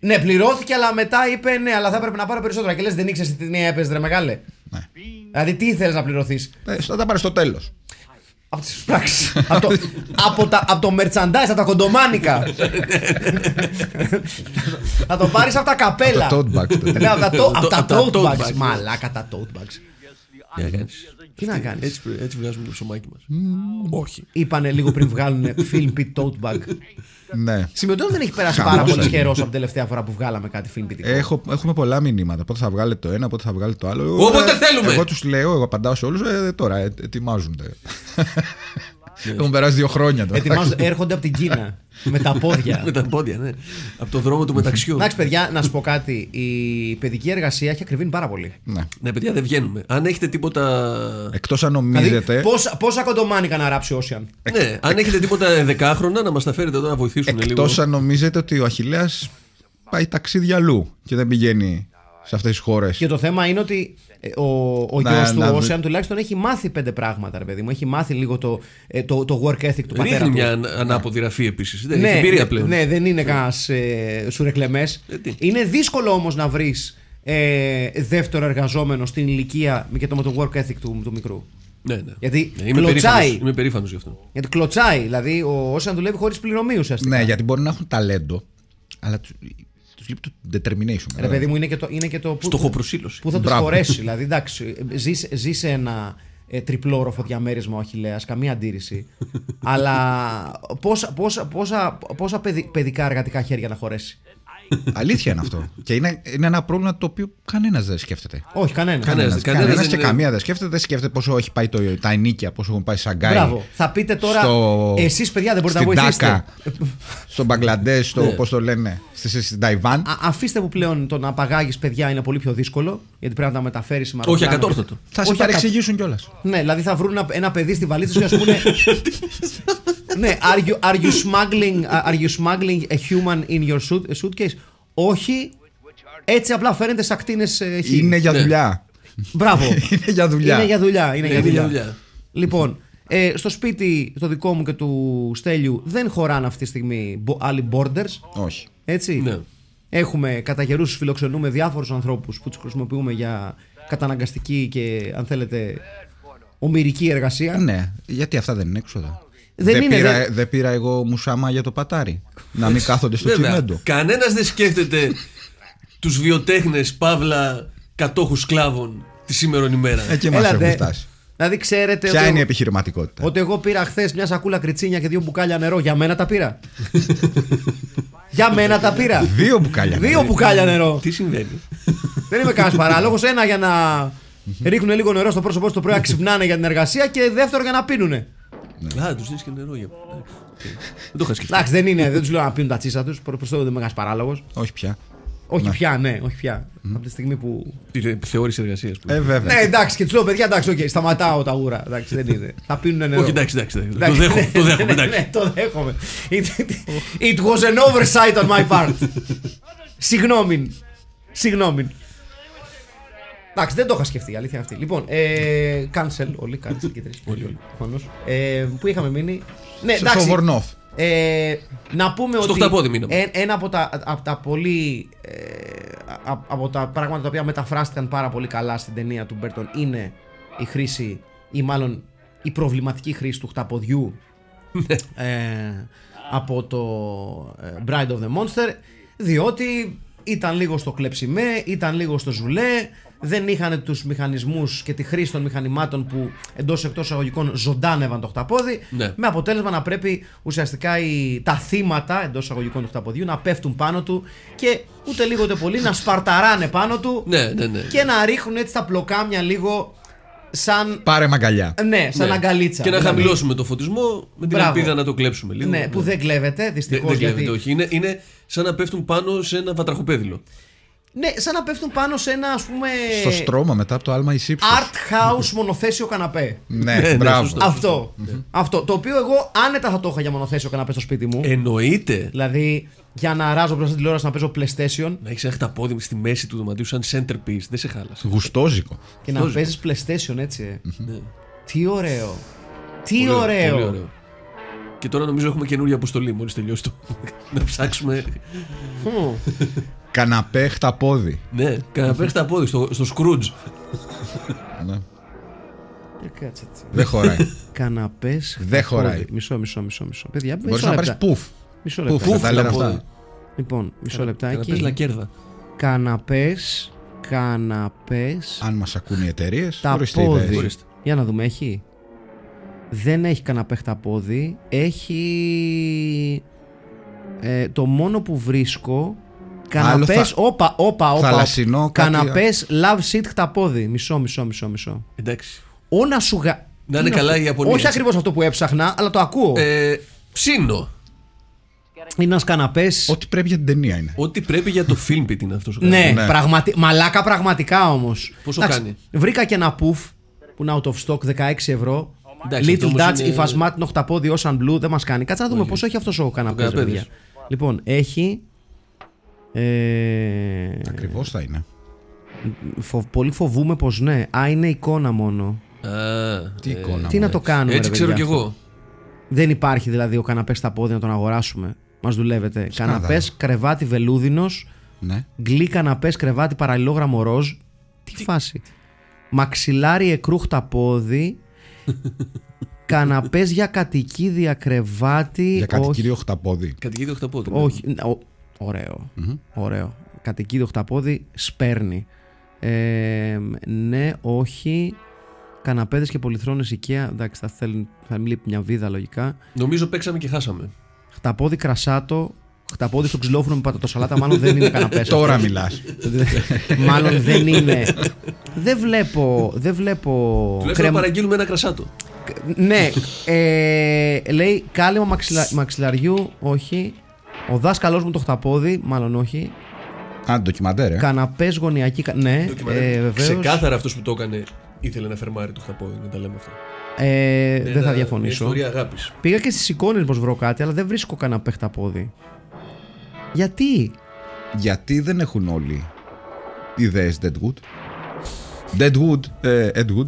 Ναι, πληρώθηκε, αλλά μετά είπε ναι, αλλά θα έπρεπε να πάρω περισσότερα. Και λες, δεν ήξερες τι ταινία έπαιζε, ρε μεγάλε. Ναι. Δηλαδή, τι ήθελες να πληρωθείς; Ε, Θα τα πάρεις στο τέλος. Από τις πράξεις. από, το, από, τα, από το merchandise, από τα κοντομάνικα. θα το πάρεις από τα καπέλα. Από τα tote bags. Ναι, από τα, to- από τα Από τα tote tote bags. bags. Μαλάκα τα tote bags. Τι να κάνεις; Τι να κάνεις; Έτσι, έτσι βγάζουμε το ψωμάκι μας. Όχι. Είπανε λίγο πριν βγάλουν film pit tote bag. Ναι. Σημειωτών δεν έχει περάσει Χαμός πάρα πολύ είναι. καιρός από την τελευταία φορά που βγάλαμε κάτι film pit. Έχω, έχουμε πολλά μηνύματα. Πότε θα βγάλετε το ένα, πότε θα βγάλετε το άλλο. Όποτε Ε, θέλουμε. Εγώ τους λέω, εγώ απαντάω σε όλους. Ε, τώρα, ε, ετοιμάζονται. Έχουν περάσει δύο χρόνια τώρα. Ετοιμάζονται, έρχονται από την Κίνα με τα πόδια. <laughs> Με τα πόδια, ναι. Από το δρόμο του μεταξιού. Εντάξει, παιδιά, να σου πω κάτι. Η παιδική εργασία έχει ακριβήνει πάρα πολύ. Ναι. Ναι, παιδιά, δεν βγαίνουμε. Αν έχετε τίποτα. Εκτός αν Δηλαδή, νομίζετε. πόσα, πόσα κοντομάνικα να ράψει ο Ocean; Ναι, αν έχετε τίποτα δεκάχρονα να μας τα φέρετε εδώ να βοηθήσουν λίγο. Εκτός αν νομίζετε ότι ο Αχηλέα πάει ταξίδι αλλού και δεν πηγαίνει σε αυτές τις χώρες. Και το θέμα είναι ότι ε, ο, ο Να- γιος του, να ο δει- Ocean, τουλάχιστον έχει μάθει πέντε πράγματα, ρε παιδί μου. Έχει μάθει λίγο το, ε, το, το work ethic του πατέρα Ρίχνει του. μια αν- ανάποδη ραφή επίσης. Δεν έχει εμπειρία πλέον. ναι, δεν είναι κανένας ε, σουρεκλεμές. Ε, τι. είναι δύσκολο όμως να βρεις ε, δεύτερο εργαζόμενο στην ηλικία και το με το work ethic του, του μικρού. Ναι, ναι. Γιατί Ναι, είμαι κλωτσάει. περήφανος- Είμαι περήφανος γι' αυτό. Γιατί κλωτσάει. Δηλαδή, ο Ocean δουλεύει χωρίς πληρωμή ουσιαστικά. Ναι, γιατί μπορεί να έχουν ταλέντο, αλλά του λείπει το determination. Ρε παιδί μου, είναι και το, είναι και το που, Στοχοπροσήλωση. που θα τους Μπράβο. χωρέσει. δηλαδή, εντάξει, ζεις, ζεις σε ένα ε, τριπλόροφο διαμέρισμα ο Αχιλέας, καμία αντίρρηση. αλλά πόσα, πόσα, πόσα, πόσα παιδι- παιδικά εργατικά χέρια να χωρέσει; Αλήθεια είναι αυτό. Και είναι, είναι ένα πρόβλημα το οποίο κανένας δεν σκέφτεται. Όχι, κανένας. Κανένας. Κανένας κανένας δεν και είναι- καμία δεν σκέφτεται. Δεν σκέφτεται πόσο έχει πάει το, τα ενίκια, πόσο έχουν πάει Σαγκάι. Μπράβο. Θα πείτε τώρα, στο- εσείς παιδιά δεν μπορείτε να στην βοηθήσετε. Τάκα, στο Μπαγκλαντές, στο Ναι. πώς το λένε, στη, στην Ταϊβάν. Α, αφήστε που πλέον το να απαγάγει παιδιά είναι πολύ πιο δύσκολο, γιατί πρέπει να τα μεταφέρεις σε Όχι, ακατόρθωτο. Θα σε όχι ακα- παρεξηγήσουν κιόλας. Ναι, δηλαδή θα βρουν ένα, ένα παιδί στη βαλίτσα σου και α πούνε. ναι, are you, are, you smuggling, are you smuggling a human in your suit, suitcase? Όχι. Έτσι απλά φαίνεται σαν κτίνες ε, χ. Είναι για Ναι. δουλειά. Μπράβο. <laughs> Είναι για δουλειά. Είναι για δουλειά. Είναι για Είναι για δουλειά. δουλειά. Λοιπόν, ε, στο σπίτι το δικό μου και του Στέλιου δεν χωράνε αυτή τη στιγμή μπο- άλλοι borders. Όχι. Έτσι. Ναι. Έχουμε κατά καιρούς φιλοξενούμε διάφορους ανθρώπους που τους χρησιμοποιούμε για καταναγκαστική και αν θέλετε ομοιρική εργασία. Ναι, γιατί αυτά δεν είναι έξοδα. Δεν είναι, πήρα, δεν- δεν πήρα εγώ μουσάμα για το πατάρι. να μην κάθονται στο Βέβαια. τσιμέντο. Κανένας δεν σκέφτεται τους βιοτέχνες παύλα κατόχους σκλάβων τη σήμερον ημέρα. Εκεί μα Έλατε. έχουν φτάσει. Δηλαδή ξέρετε Ποια ότι, είναι η επιχειρηματικότητα; ότι εγώ πήρα χθες μια σακούλα κριτσίνια και δύο μπουκάλια νερό. Για μένα τα πήρα. Για μένα τα πήρα. Δύο μπουκάλια. Δύο μπουκάλια νερό. Τι συμβαίνει; Δεν είμαι κανένας παράλογος. Ένα για να ρίχνουν λίγο νερό στο πρόσωπό του το πρωί να ξυπνάνε για την εργασία και δεύτερο για να πίνουνε. Α, τους δίνεις και νερό για. Εντάξει, οκ. Δεν το είχα σκεφτεί. Εντάξει, δεν είναι, δεν τους λέω να πίνουν τα τσίσα τους. Προ το δεν είμαι κανένας παράλογος. Όχι πια. Όχι πια, ναι, όχι πια. Από τη στιγμή που. Τη θεώρηση εργασίας. Ε, βέβαια. Ναι, εντάξει, και του λέω παιδιά, εντάξει, οκ, σταματάω τα ούρα. Εντάξει, δεν είναι. Θα πίνουν νερό. Όχι, εντάξει, εντάξει. εντάξει. Το Εντάξει, δέχομαι. ναι, Το δέχομαι. ναι, εντάξει. ναι, το δέχομαι. It, it was an oversight on my part. Συγγνώμη. Συγγνώμη. Εντάξει, δεν το είχα σκεφτεί, η αλήθεια είναι αυτή. Λοιπόν, ε, cancel όλοι, cancel και τρεις. Όλοι, όλοι. Προφανώς. Ε, πού είχαμε μείνει. Ναι, Στο εντάξει. Βορνόφ. Ε, να πούμε Στο ότι χταπόδι μείναμε. ε- ένα από τα, από τα πολύ ε, α- από τα πράγματα τα οποία μεταφράστηκαν πάρα πολύ καλά στην ταινία του Μπέρτον είναι η χρήση ή μάλλον η προβληματική χρήση του χταποδιού ε, από το ε, Bride of the Monster διότι ήταν λίγο στο κλεψιμέ, ήταν λίγο στο ζουλέ δεν είχαν τους μηχανισμούς και τη χρήση των μηχανημάτων που εντός εκτός αγωγικών ζωντάνευαν το χταπόδι Ναι. με αποτέλεσμα να πρέπει ουσιαστικά οι, τα θύματα εντός εισαγωγικών του χταποδιού να πέφτουν πάνω του και ούτε λίγο ούτε πολύ να σπαρταράνε πάνω του Ναι, ναι, ναι. και να ρίχνουν έτσι τα πλοκάμια λίγο σαν. Πάρε μαγκαλιά. Ναι, σαν Ναι. αγκαλίτσα. Και να δηλαδή. χαμηλώσουμε το φωτισμό με την Μπράβο. ελπίδα να το κλέψουμε λίγο. Ναι, που δεν κλέβεται Δεν, δυστυχώς. δεν γιατί... κλέβεται, όχι. Είναι, είναι σαν να πέφτουν πάνω σε ένα βατραχοπέδιλο. Ναι, σαν να πέφτουν πάνω σε ένα ας πούμε. Στο στρώμα μετά από το άλμα η σύψη. Art house μονοθέσιο καναπέ. Ναι, ναι, μπράβο. σωστό. Αυτό. Αυτό. Το οποίο εγώ άνετα θα το είχα για μονοθέσιο καναπέ στο σπίτι μου. Εννοείται Δηλαδή για να ράζω μπροστά στην τηλεόραση να παίζω PlayStation να έχεις ένα χταπόδι στη μέση του δωματίου σαν centerpiece. Δεν σε χάλασε. Γουστόζικο. και να παίζεις PlayStation έτσι. ε. Ναι. Τι ωραίο. Τι Πολύ ωραίο. πολύ ωραίο. Και τώρα νομίζω έχουμε καινούργια αποστολή μόλις τελειώσει το. <laughs> να ψάξουμε. Μμ. Καναπέ χταπόδι. ναι, κανένα χταπόδι στο, στο Scrooge. Ναι. Ε, Κάτσε έτσι. Δεν χωράει. Καναπές. Δεν χωράει. Μισό, μισό, μισό. μισό. Παιδιά, Μπορείς μισό να πάρεις λεπτά. πουφ. Μισό Πουφ, λεπτά. δεν τα λένε χταπόδι. αυτά. Λοιπόν, μισό Καναπές λεπτάκι. λακέρδα. Καναπές, καναπές, Αν μας ακούν οι εταιρείες, τα ορίστε πόδι. ιδέες. Ορίστε. Για να δούμε, έχει. Δεν έχει καναπέ χταπόδι. Έχει. Ε, το μόνο που βρίσκω. Καναπές, θα- όπα, όπα, όπα. Θαλασσινό, κάτι- Καναπές love seat χταπόδι. Μισό, μισό, μισό, μισό. Εντάξει. Ω να σου γα... Να Τι είναι καλά αυτό; η Ιαπωνία, Όχι έτσι. ακριβώς αυτό που έψαχνα, αλλά το ακούω. Ε, ψήνω. Είναι ένας καναπές. Ό,τι πρέπει για την ταινία είναι. Ό,τι πρέπει για το film pit είναι αυτός ο Ναι, καναπές. Ναι. πραγματι... μαλάκα πραγματικά όμως. Πόσο κάνει; Βρήκα και ένα πουφ που είναι out of stock 16 ευρώ. Εντάξει, αυτό Little όμως Dutch, είναι- υφασμάτινο χταπόδι, Ocean Blue, δεν μας κάνει. Κάτσε να δούμε πόσο έχει αυτός ο καναπές. καναπέδες. Λοιπόν, έχει. Ε, Ακριβώς θα είναι. φο- πολύ φοβούμαι πως ναι. Α, είναι εικόνα μόνο. Α, Τι ε, εικόνα. Τι μου να το έτσι. κάνουμε, Έτσι ρε ξέρω παιδιά, κι αυτό. εγώ. Δεν υπάρχει δηλαδή ο καναπές στα πόδια να τον αγοράσουμε. Μας δουλεύετε. Σκάνδαλο. Καναπές, κρεβάτι βελούδινος, Ναι. γκλί καναπές, κρεβάτι παραλληλόγραμμο ροζ. Τι φάση. Μαξιλάρι εκρού χταπόδι. <laughs> Καναπές για κατοικίδια κρεβάτι. Για κάτι όχι, κύριο χταπόδι. Κατοικίδιο χταπόδι. όχι. ο- ωραίο. Ωραίο. Κατοικίδιο χταπόδι σπέρνει. Ε, ναι, όχι. Καναπέδες και πολυθρόνες οικαία. Εντάξει, θα, θέλουν, θα μην λείπει μια βίδα λογικά. Νομίζω παίξαμε και χάσαμε. Χταπόδι κρασάτο. Χταπόδι στο ξυλόφρυνο με πατατοσαλάτα. Μάλλον δεν είναι καναπές. <laughs> Τώρα αυτό. μιλά. Μάλλον δεν είναι. Δεν βλέπω. Δεν βλέπω. Τουλάχιστον κρέμ- να παραγγείλουμε ένα κρασάτο. Ναι. Ε, λέει κάλυμα μαξιλα... μαξιλαριού. Όχι. Ο δάσκαλός μου το χταπόδι. Μάλλον όχι. Α, ντοκιμαντέρ, ε. Καναπές γωνιακή. κα- Ναι, ε, βεβαίως. Ξεκάθαρα αυτός που το έκανε ήθελε να φερμάρει το χταπόδι, να τα λέμε αυτά. Ε, δεν θα Μια διαφωνήσω. ιστορία αγάπης. Πήγα και στις εικόνες πως βρω κάτι, αλλά δεν βρίσκω καναπέ χταπόδι. Γιατί; Γιατί δεν έχουν όλοι ιδέες Deadwood; Deadwood, ε, Edwood.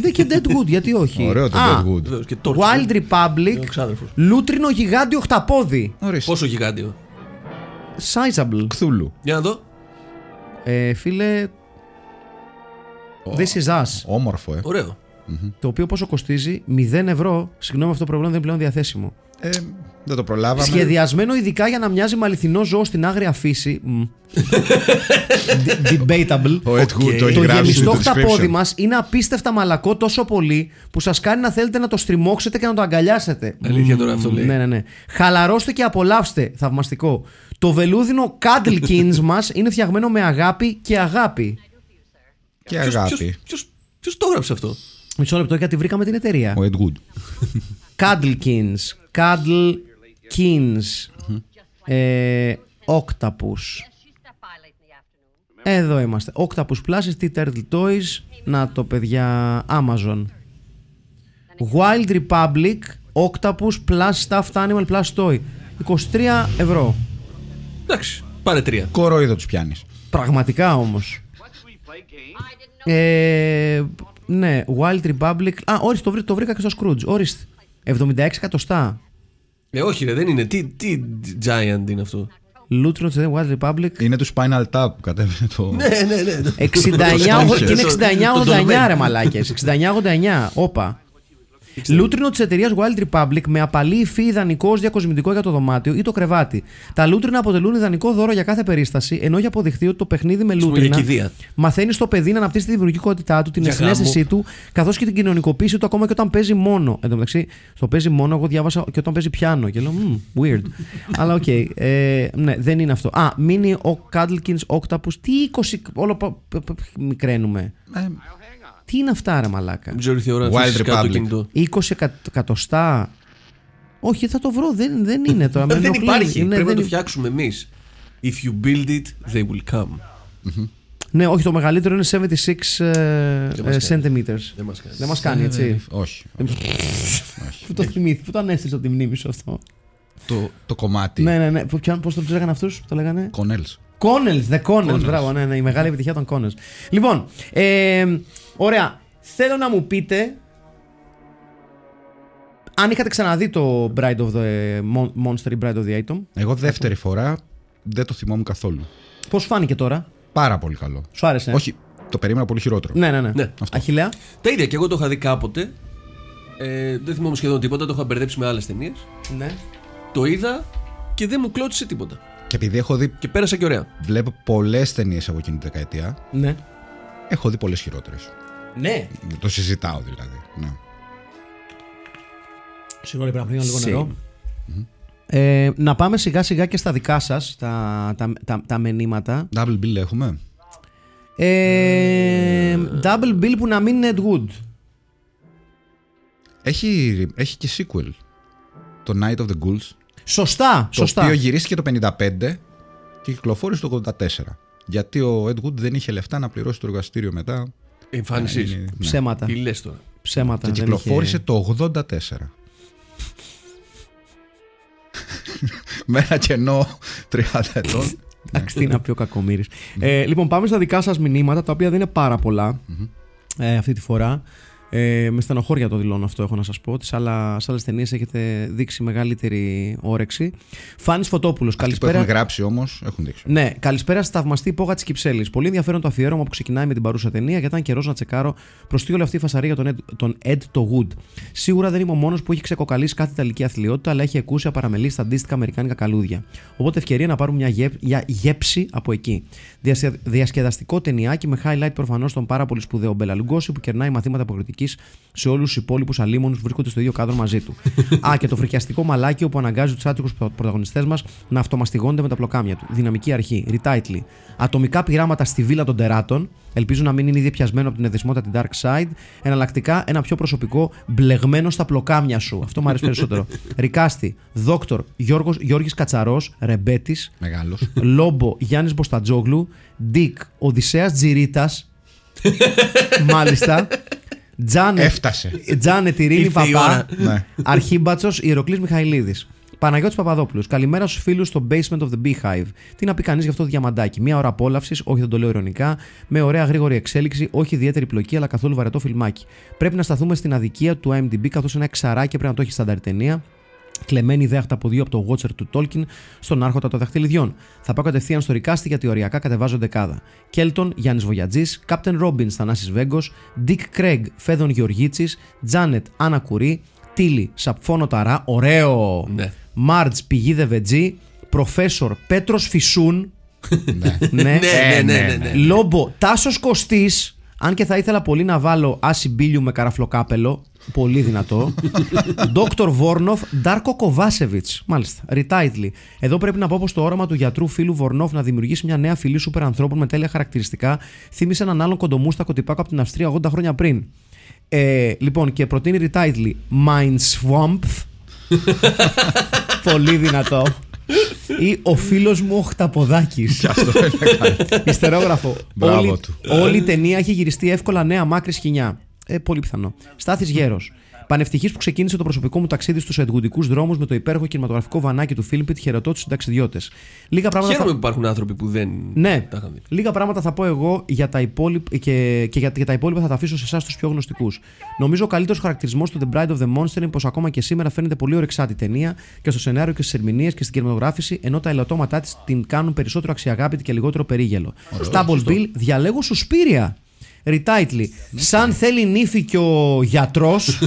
Δεν και Deadwood, γιατί όχι. Ωραίο το Α, Deadwood. Βεβαίως, και Torchwood. Wild Είναι Republic, ο ξάδερφος. λούτρινο γιγάντιο χταπόδι. Ορίστε. Πόσο γιγάντιο; Sizable. Κθούλου. Για να δω. Ε, φίλε. This is us. Όμορφο, ε. Ωραίο. Το οποίο πόσο κοστίζει, 0 ευρώ. Συγγνώμη, αυτό το προβλήμα δεν είναι πλέον διαθέσιμο. Ε. Δεν το προλάβαμε. Σχεδιασμένο ειδικά για να μοιάζει με αληθινό ζώο στην άγρια φύση. Μμ. De- Debatable. Ο Edwood το έχει Το γράψει γεμιστό στο χταπόδι description. μας είναι απίστευτα μαλακό τόσο πολύ που σας κάνει να θέλετε να το στριμώξετε και να το αγκαλιάσετε. Αλήθεια τώρα αυτό λέει. Ναι, ναι, ναι. Χαλαρώστε και απολαύστε. Θαυμαστικό. Το βελούδινο Cuddlekins <laughs> μας είναι φτιαγμένο με αγάπη και αγάπη. Και Ποιος- αγάπη. ποιος- ποιος- Ποιος το έγραψε αυτό; Μισό λεπτό γιατί βρήκαμε την εταιρεία. Ο Edwood. Cuddlekins. Cuddlekins. ε, Octopus. Εδώ είμαστε. Octopus Plus, T Turtle Toys. Να το παιδιά. Amazon. Wild Republic. Octopus Plus Stuffed Animal Plus Toy. 23 ευρώ. Εντάξει, πάρε τρία. Κορόιδο του πιάνει. Πραγματικά όμως. Ε, ναι, Wild Republic. Α, ορίστε, το, βρή- το βρήκα και στο Scrooge. Ορίστε. 76 εκατοστά. Ε, όχι, ρε, δεν είναι. Τι, τι giant είναι αυτό; Lutron σε Wild Republic. Είναι τους Spinal Tap που κατέβαινε το. Ναι, ναι, ναι. 69, Stone είναι Τον 69-89 Donovan. ρε μαλάκες 69-89 Όπα Λούτρινο της εταιρείας Wild Republic με απαλή υφή ιδανικό ως διακοσμητικό για το δωμάτιο ή το κρεβάτι. Τα λούτρινα αποτελούν ιδανικό δώρο για κάθε περίσταση, ενώ έχει αποδειχθεί ότι το παιχνίδι με πούμε, λούτρινα για κηδεία. μαθαίνει στο παιδί να αναπτύσσει τη δημιουργικότητά του, την Για ενσυναίσθησή του, καθώς και την κοινωνικοποίηση του ακόμα και όταν παίζει μόνο. Εν τω μεταξύ, στο παίζει μόνο, εγώ διάβασα και όταν παίζει πιάνο. Και λέω, «Μμμ, weird. <laughs> Αλλά οκ. ε, ναι, δεν είναι αυτό. Α, μείνει ο Cuddlekins Octopus. Τι 20. Όλο πα- π- π- μικραίνουμε. Ε, Τι Τι είναι αυτά, ρε μαλάκα; Δεν ξέρω ήρθε η ώρα να Wild αφήσεις κάτω το Republic. κινητό. 20 εκα- εκατοστά. Όχι, θα το βρω. Δεν, δεν είναι τώρα. <laughs> με Δεν ενοχλεί. υπάρχει. Είναι- Πρέπει δεν να το είναι- φτιάξουμε εμείς. If you build it, they will come. Ναι, όχι, το μεγαλύτερο είναι 76 ε, ε, μας κάνει. centimeters. Δεν μας κάνει. Δεν μας κάνει, έτσι. Όχι. <laughs> Πού το θυμήθη, πού το ανέστησε από τη μνήμη σου αυτό. το, το κομμάτι. Ναι, ναι, ναι. Πώς το λέγανε αυτούς, το λέγανε; Κονέλς. Connells, the Connells, μπράβο, ναι, ναι, η μεγάλη επιτυχία των Connells. Λοιπόν, ε, ωραία. Θέλω να μου πείτε αν είχατε ξαναδεί το Bride of the Mon- Monster ή Bride of the Atom. Εγώ δεύτερη φορά δεν το θυμόμουν καθόλου. Πώς φάνηκε τώρα, Πάρα πολύ καλό. σου άρεσε. Όχι, το περίμενα πολύ χειρότερο. Ναι, ναι, ναι. Ναι, αυτό. Αχιλέα. Τα ίδια και εγώ το είχα δει κάποτε. Ε, δεν θυμόμαι σχεδόν τίποτα, το είχα μπερδέψει με άλλες ταινίες. Ναι. Το είδα και δεν μου κλώτησε τίποτα. Και επειδή έχω δει, Και πέρασα και ωραία. βλέπω πολλές ταινίες από εκείνη τη δεκαετία, Ναι. έχω δει πολλές χειρότερες. Ναι. Το συζητάω δηλαδή. Ναι. Συγγνώμη, πρέπει να πιω λίγο Same. νερό. Ε, να πάμε σιγά σιγά και στα δικά σας τα, τα, τα, τα μενήματα. Double bill έχουμε. Ε, double bill που να μην είναι Ed Wood. Έχει, έχει και sequel. Το Night of the Ghouls. Σωστά, Το σωστά. οποίο γυρίστηκε το 55 και κυκλοφόρησε το 84. Γιατί ο Ed Wood δεν είχε λεφτά να πληρώσει το εργαστήριο μετά. Εμφάνιση. Είναι- ναι. Ψέματα. Τι λες τώρα. Ψέματα. Και δεν κυκλοφόρησε είχε- το 84. <laughs> Με ένα κενό 30 ετών. Εντάξει, τι να πει ο Κακομήρης. ε, λοιπόν, πάμε στα δικά σας μηνύματα, τα οποία δεν είναι πάρα πολλά ε, αυτή τη φορά. Ε, με στενοχώρια το δηλώνω αυτό, έχω να σας πω. Σε άλλες ταινίες έχετε δείξει μεγαλύτερη όρεξη. Φάνης Φωτόπουλος, Αυτοί που καλησπέρα. έχουν γράψει όμως έχουν δείξει. Ναι, καλησπέρα στη θαυμαστή υπόγα της Κυψέλης. Πολύ ενδιαφέρον το αφιέρωμα που ξεκινάει με την παρούσα ταινία και ήταν καιρός να τσεκάρω προς τι όλη αυτή η φασαρία για τον Ed, τον Ed το Wood. Σίγουρα δεν είμαι ο μόνος που έχει ξεκοκαλίσει κάθε ιταλική αθλειότητα, αλλά έχει εκούσια παραμελήσει στα αντίστοιχα αμερικάνικα καλούδια. Οπότε ευκαιρία να πάρουμε μια, γεπ, μια γέψη από εκεί. Διασια- Διασκεδαστικό ταινιάκι με highlight προφανώς τον πάρα πολύ σπουδαίο Μπέλα Λουγκώση που κερνάει μαθήματα αποκριτική σε όλους τους υπόλοιπους αλίμονους που βρίσκονται στο ίδιο κάδρο μαζί του. <laughs> Α, και το φρικιαστικό μαλάκι που αναγκάζει τους άτυχους πρωταγωνιστές μας να αυτομαστιγώνται με τα πλοκάμια του. Δυναμική αρχή. Retitle. Ατομικά πειράματα στη βίλα των τεράτων. Ελπίζω να μην είναι ήδη πιασμένο από την εδεσμότητα την Dark Side. Εναλλακτικά ένα πιο προσωπικό μπλεγμένο στα πλοκάμια σου. Αυτό μου αρέσει περισσότερο. <laughs> Ρικάστη. Δόκτωρ Γιώργος, Γιώργης Κατσαρός, Ρεμπέτης. Μεγάλος. Λόμπο Γιάννης Μποστατζόγλου. Ντίκ Οδυσσέας Τζιρίτας. <laughs> Μάλιστα. Τζάνετ, Έφτασε. Τζάνετ Ειρήνη Ήρθε η Παπά. ώρα. ναι. Αρχίμπατσος Ιεροκλής Μιχαηλίδης. Παναγιώτης Παπαδόπουλος. Καλημέρα στους φίλους στο basement of the Beehive. Τι να πει κανείς για αυτό το διαμαντάκι. Μία ώρα απόλαυσης, όχι δεν το λέω ειρωνικά, με ωραία γρήγορη εξέλιξη, όχι ιδιαίτερη πλοκή, αλλά καθόλου βαρετό φιλμάκι. Πρέπει να σταθούμε στην αδικία του IMDb, καθώς ένα εξαράκι πρέπει να το έχει στάνταρ ταινία. Κλεμμένη δέχτα από δύο από το Watcher του Tolkien στον Άρχοντα των Δαχτυλιδιών. Θα πάω κατευθείαν στο Ρικάστη γιατί οριακά κατεβάζω δεκάδα. Κέλτον Γιάννη Βογιατζή, Captain Robin Θανάσης Βέγκος, Dick Craig Φέδων Γεωργίτσης, Τζάνετ Άννα Κουρί, Τίλι Σαπφόνο Ταρά, ωραίο! Ναι. Μάρτζ Πηγή Δεβετζή, Προφέσορ Πέτρος Φυσούν, <laughs> ναι. ναι, Ναι, ναι, ναι, ναι, ναι. Λόμπο Τάσος Κωστής. Αν και θα ήθελα πολύ να βάλω Άση Μπίλιου με καραφλοκάπελο. Πολύ δυνατό. <laughs> Δόκτωρ Βόρνοφ, Ντάρκο Κοβάσεβιτς. Μάλιστα. Ριτάιτλι. Εδώ πρέπει να πω πως το όραμα του γιατρού φίλου Βορνόφ να δημιουργήσει μια νέα φυλή σούπερ ανθρώπων με τέλεια χαρακτηριστικά θύμισε έναν άλλον κοντομούστακο τυπάκο από την Αυστρία 80 χρόνια πριν. Ε, λοιπόν, και προτείνει Ριτάιτλι Mind Swamp. Πολύ δυνατό. Ή ο φίλος μου ο Χταποδάκης. Ιστερόγραφο. Μπράβο όλη, του. όλη η ταινία έχει γυριστεί εύκολα νέα μάκρης σκηνιά. Ε, πολύ πιθανό. Στάθης Γέρος. Πανευτυχής που ξεκίνησε το προσωπικό μου ταξίδι στους εντγουντικού δρόμους με το υπέροχο κινηματογραφικό βανάκι του Φίλμπιτ, χαιρετώ τους συνταξιδιώτες. Λίγα πράγματα. Χαίρομαι θα- που υπάρχουν άνθρωποι που δεν ναι, τα είχαν δει. λίγα πράγματα θα πω εγώ για τα υπόλοιπα και, και για, για τα υπόλοιπα θα τα αφήσω σε εσάς τους πιο γνωστικούς. Νομίζω ο καλύτερος χαρακτηρισμός του The Bride of the Monster είναι πως ακόμα και σήμερα φαίνεται πολύ ορεξάτη ταινία και στο σενάριο και στις ερμηνείες και στην κινηματογράφηση, ενώ τα ελαττώματά της την κάνουν περισσότερο αξιαγάπητη και λιγότερο περίγελο. Stable Bill, διαλέγω Σουσπίρια. Retitle. Σαν θέλει νύφη και ο γιατρός.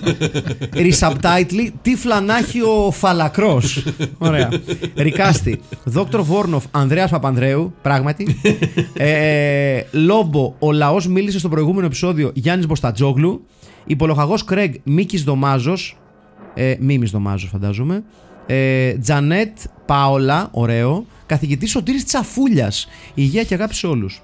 <laughs> Resubtitle. Τι φλανάχει ο φαλακρός. Ωραία. Ρικάστη. Δόκτωρ Βόρνοφ Ανδρέας Παπανδρέου. Πράγματι. ε, Λόμπο. Ο λαός μίλησε στο προηγούμενο επεισόδιο Γιάννης Μποστατζόγλου. Υπολογαγός Κρέγ Μίκης Δωμάζος. Ε, Μίμης Δωμάζος, φαντάζομαι. Ε, Τζανέτ Πάολα. Ωραίο. Καθηγητής Σωτήρης Τσαφούλιας. Υγεία και αγάπη σε όλους.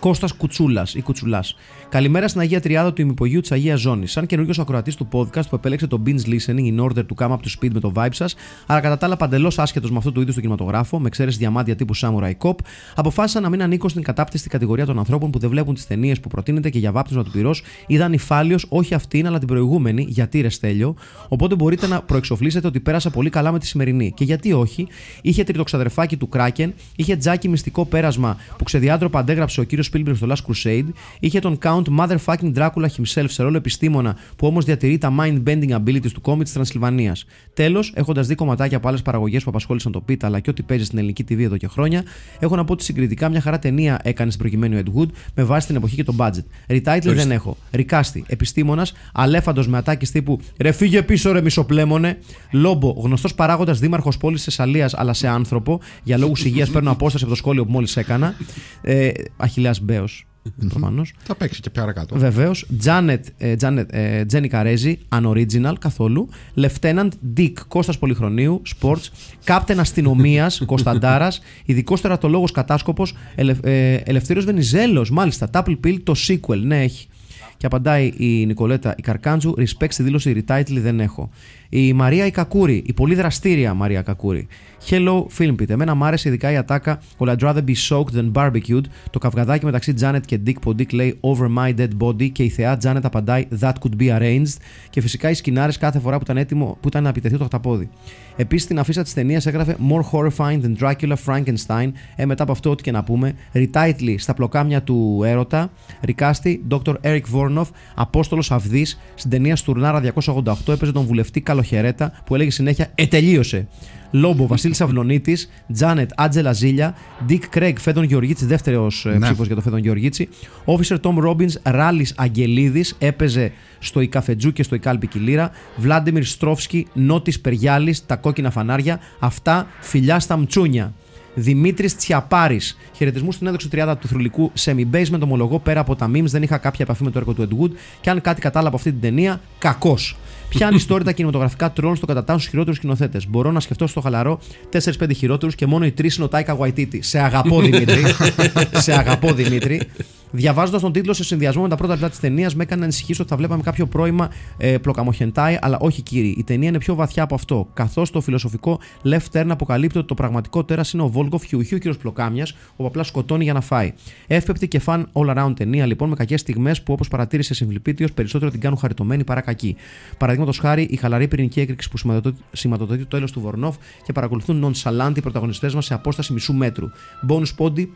Κώστας Κουτσούλας ή Κουτσουλάς. Καλημέρα στην Αγία Τριάδα του ημυπογείου της Αγίας Ζώνης. Σαν καινούριο ακροατής του podcast που επέλεξε το binge listening in order to come up to speed με το vibe σας, αλλά κατά τα άλλα παντελώς άσχετος με αυτού του είδους του κινηματογράφο, με εξαίρεση διαμάντια τύπου Samurai Cop, αποφάσισα να μην ανήκω στην κατάπτυστη κατηγορία των ανθρώπων που δεν βλέπουν τις ταινίες που προτείνεται και για βάπτισμα του πυρός είδαν υφάλιο όχι αυτήν αλλά την προηγούμενη, γιατί ρε Στέλιο, οπότε μπορείτε να προεξοφλήσετε ότι πέρασα πολύ καλά με τη σημερινή. Και γιατί όχι, είχε τριτοξαδερφάκι του Kraken, είχε τζάκι μυστικό πέρασμα που ξεδιάντροπα αντέγραψε ο κύριος Spielberg στο Last Crusade, είχε τον Count Motherfucking Dracula himself σε ρόλο επιστήμονα που όμως διατηρεί τα mind-bending abilities του κόμιτς της Τρανσιλβανίας. Τέλος, έχοντας δει κομματάκια από άλλες παραγωγές που απασχόλησαν το Πίτα αλλά και ό,τι παίζει στην ελληνική TV εδώ και χρόνια, έχω να πω ότι συγκριτικά μια χαρά ταινία έκανε στην προκειμένη ο Ed Wood με βάση την εποχή και το budget. Retitle δεν έχω. Ρικάστη, επιστήμονας, αλέφαντος με ατάκε τύπου Ρε φύγε πίσω, ρε μισοπλέμονε. Λόμπο, γνωστός παράγοντας δήμαρχος πόλης Θεσσαλίας αλλά σε άνθρωπο. Για λόγους υγείας παίρνω απόσταση από το σχόλιο που μόλις έκανα. Ε, Αχηλέα Μπέος, προφανώς. Θα παίξει και παρακάτω. Βεβαίως. Τζάνετ, ε, Τζάνετ, ε, Τζένι Καρέζη, unoriginal καθόλου. Lieutenant Dick Κώστας Πολυχρονίου, sports. Captain αστυνομίας <laughs> Κωνσταντάρας. Ειδικός τερατολόγο κατάσκοπος. Ελε, ε, Ελευθέρω Βενιζέλος, μάλιστα. Double Pill, το sequel, ναι, έχει. Και απαντάει η Νικολέτα η Καρκάντζου, respect στη δήλωση retitle δεν έχω. Η Μαρία η Κακούρη, η πολύ δραστήρια Μαρία Κακούρη. Hello, film pit. Εμένα μ' άρεσε ειδικά η ατάκα Well, I'd rather be soaked than barbecued; Το καυγαδάκι μεταξύ Janet και Dick που ο Dick λέει Over my dead body και η θεά Janet απαντάει That could be arranged. Και φυσικά οι σκηνάρε κάθε φορά που ήταν έτοιμο που ήταν να επιτεθεί το χταπόδι. Επίσης στην αφίσα της ταινίας έγραφε More horrifying than Dracula Frankenstein. Ε, μετά από αυτό, ό,τι και να πούμε. Retitle στα πλοκάμια του έρωτα. Ρικάστη, Dr. Eric Vornov, Απόστολος Αυδής. Στην ταινία Στουρνάρα 288 έπαιζε τον βουλευτή Καλοχερέτα που έλεγε συνέχεια Ε, τελείωσε. Λόμπο, Βασίλης Αυλονίτης, Τζάνετ, Άτζελα Ζήλια, Ντίκ Κρέγκ, Φέδων Γεωργίτση, δεύτερος Ναι. ψήφος για το Φέδων Γεωργίτση, Officer Tom Robbins, Ράλης Αγγελίδης, έπαιζε στο Ικαφετζού και στο Ικάλπι Κιλίρα, Βλάντιμιρ Στρόφσκι, Νότης Περγιάλης, τα κόκκινα φανάρια, αυτά φιλιά στα μτσούνια. Δημήτρης Τσιαπάρης. Χαιρετισμού στην έδοξη τριάδα του θρηλυκού semi-basement. Ομολογώ πέρα από τα memes δεν είχα κάποια επαφή με το έργο του Ed Wood. Και αν κάτι κατάλαβα από αυτή την ταινία, κακός. Πιάνει τώρα τα κινηματογραφικά τρόλ στο κατατάσσουν στου χειρότερους σκηνοθέτες. Μπορώ να σκεφτώ στο χαλαρό 4-5 χειρότερους και μόνο οι τρεις είναι ο Τάικα Γουαϊτίτη. Σε αγαπώ Δημήτρη. <laughs> σε αγαπώ Δημήτρη. Διαβάζοντας τον τίτλο σε συνδυασμό με τα πρώτα λεπτά της ταινίας, με έκανε να ανησυχήσω ότι θα βλέπαμε κάποιο πρόημα ε, πλοκαμοχεντάι, αλλά όχι κύριοι. Η ταινία είναι πιο βαθιά από αυτό. Καθώς το φιλοσοφικό left turn αποκαλύπτει ότι το πραγματικό τέρας είναι ο Βόλγκοφ Χιουχιού κύριος Πλοκάμιας, που απλά σκοτώνει για να φάει. Εύπεπτη και φαν all around ταινία λοιπόν με κακές στιγμές που όπως παρατήρησε συμφιλπίτιο περισσότερο την κάνουν χαριτωμένη παρά κακή. Παραδείγματος χάρη η χαλαρή πυρηνική έκρηξη που σηματοδοτεί- σηματοδοτεί το έλο του Βορνόφ και παρακολουθούν nonchalant οι πρωταγωνιστές μας σε απόσταση μισού μέτρου. Bonus πόντι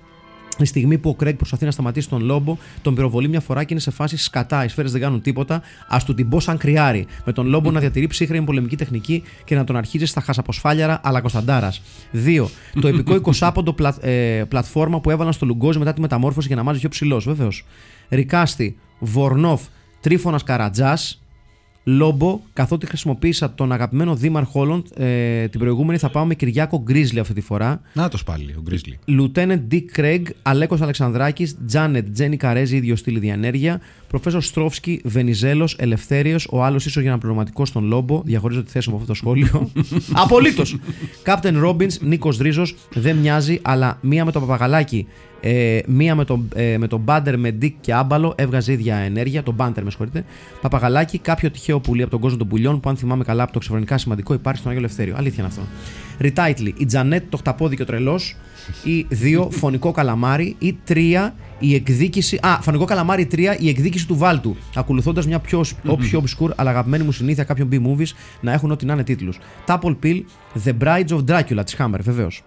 Τη στιγμή που ο Κρέγκ προσπαθεί να σταματήσει τον Λόμπο, τον πυροβολεί μια φορά και είναι σε φάση σκατά. Οι σφαίρες δεν κάνουν τίποτα. Α του την πω σαν κρυάρι. Με τον Λόμπο να διατηρεί ψύχρεμη πολεμική τεχνική και να τον αρχίζει στα χασαποσφάλιαρα αλλά Κωνσταντάρας. 2. Το επικό 20 πλα, ε, πλατφόρμα που έβαλαν στο Λουγκόζι μετά τη μεταμόρφωση για να μάζεις πιο ψηλός. Βεβαίως. Ρικάστη, Βορνόφ, Τρίφωνας Καρατζάς, Λόμπο, καθότι χρησιμοποίησα τον αγαπημένο Δήμαρχο Όλοντ, ε, την προηγούμενη θα πάω με Κυριάκο Γκρίζλι αυτή τη φορά. Να το πάλι, ο Γκρίζλι. Lieutenant Dick Craig, Αλέκος Αλεξανδράκης, Τζάνετ, Τζένι Καρέζη, ίδιος στήλη διανέργεια, Προφέσορ Στρόφσκι, Βενιζέλος, Ελευθέριος, ο άλλος ίσως για αναπληρωματικό στον Λόμπο, διαχωρίζω τη θέση μου από αυτό το σχόλιο. <laughs> Απολύτως! Captain Robbins, Νίκος Ρίζος, δεν μοιάζει, αλλά μία με το παπαγαλάκι, ε, μία με τον ε, με τον μπάντερ με Dick και άμπαλο έβγαζε ίδια ενέργεια. Τον μπάντερ, με συγχωρείτε. Παπαγαλάκι, κάποιο τυχαίο πουλί από τον κόσμο των πουλιών που, αν θυμάμαι καλά από το ξεφωνικά σημαντικό, υπάρχει στον Άγιο Ελευθέριο. Αλήθεια είναι αυτό. Retitle, η Τζανέτ, το χταπόδι και ο τρελός. Ή δύο, φωνικό καλαμάρι. Ή τρία, η εκδίκηση. Α, φωνικό καλαμάρι 3, η εκδίκηση του Βάλτου. Ακολουθώντας μια πιο, ο- πιο obscure αλλά αγαπημένη μου συνήθεια κάποιων B-movies να έχουν ό,τι να είναι τίτλους. Tapple Pill, The Brides of Dracula της Hammer, βεβαίως.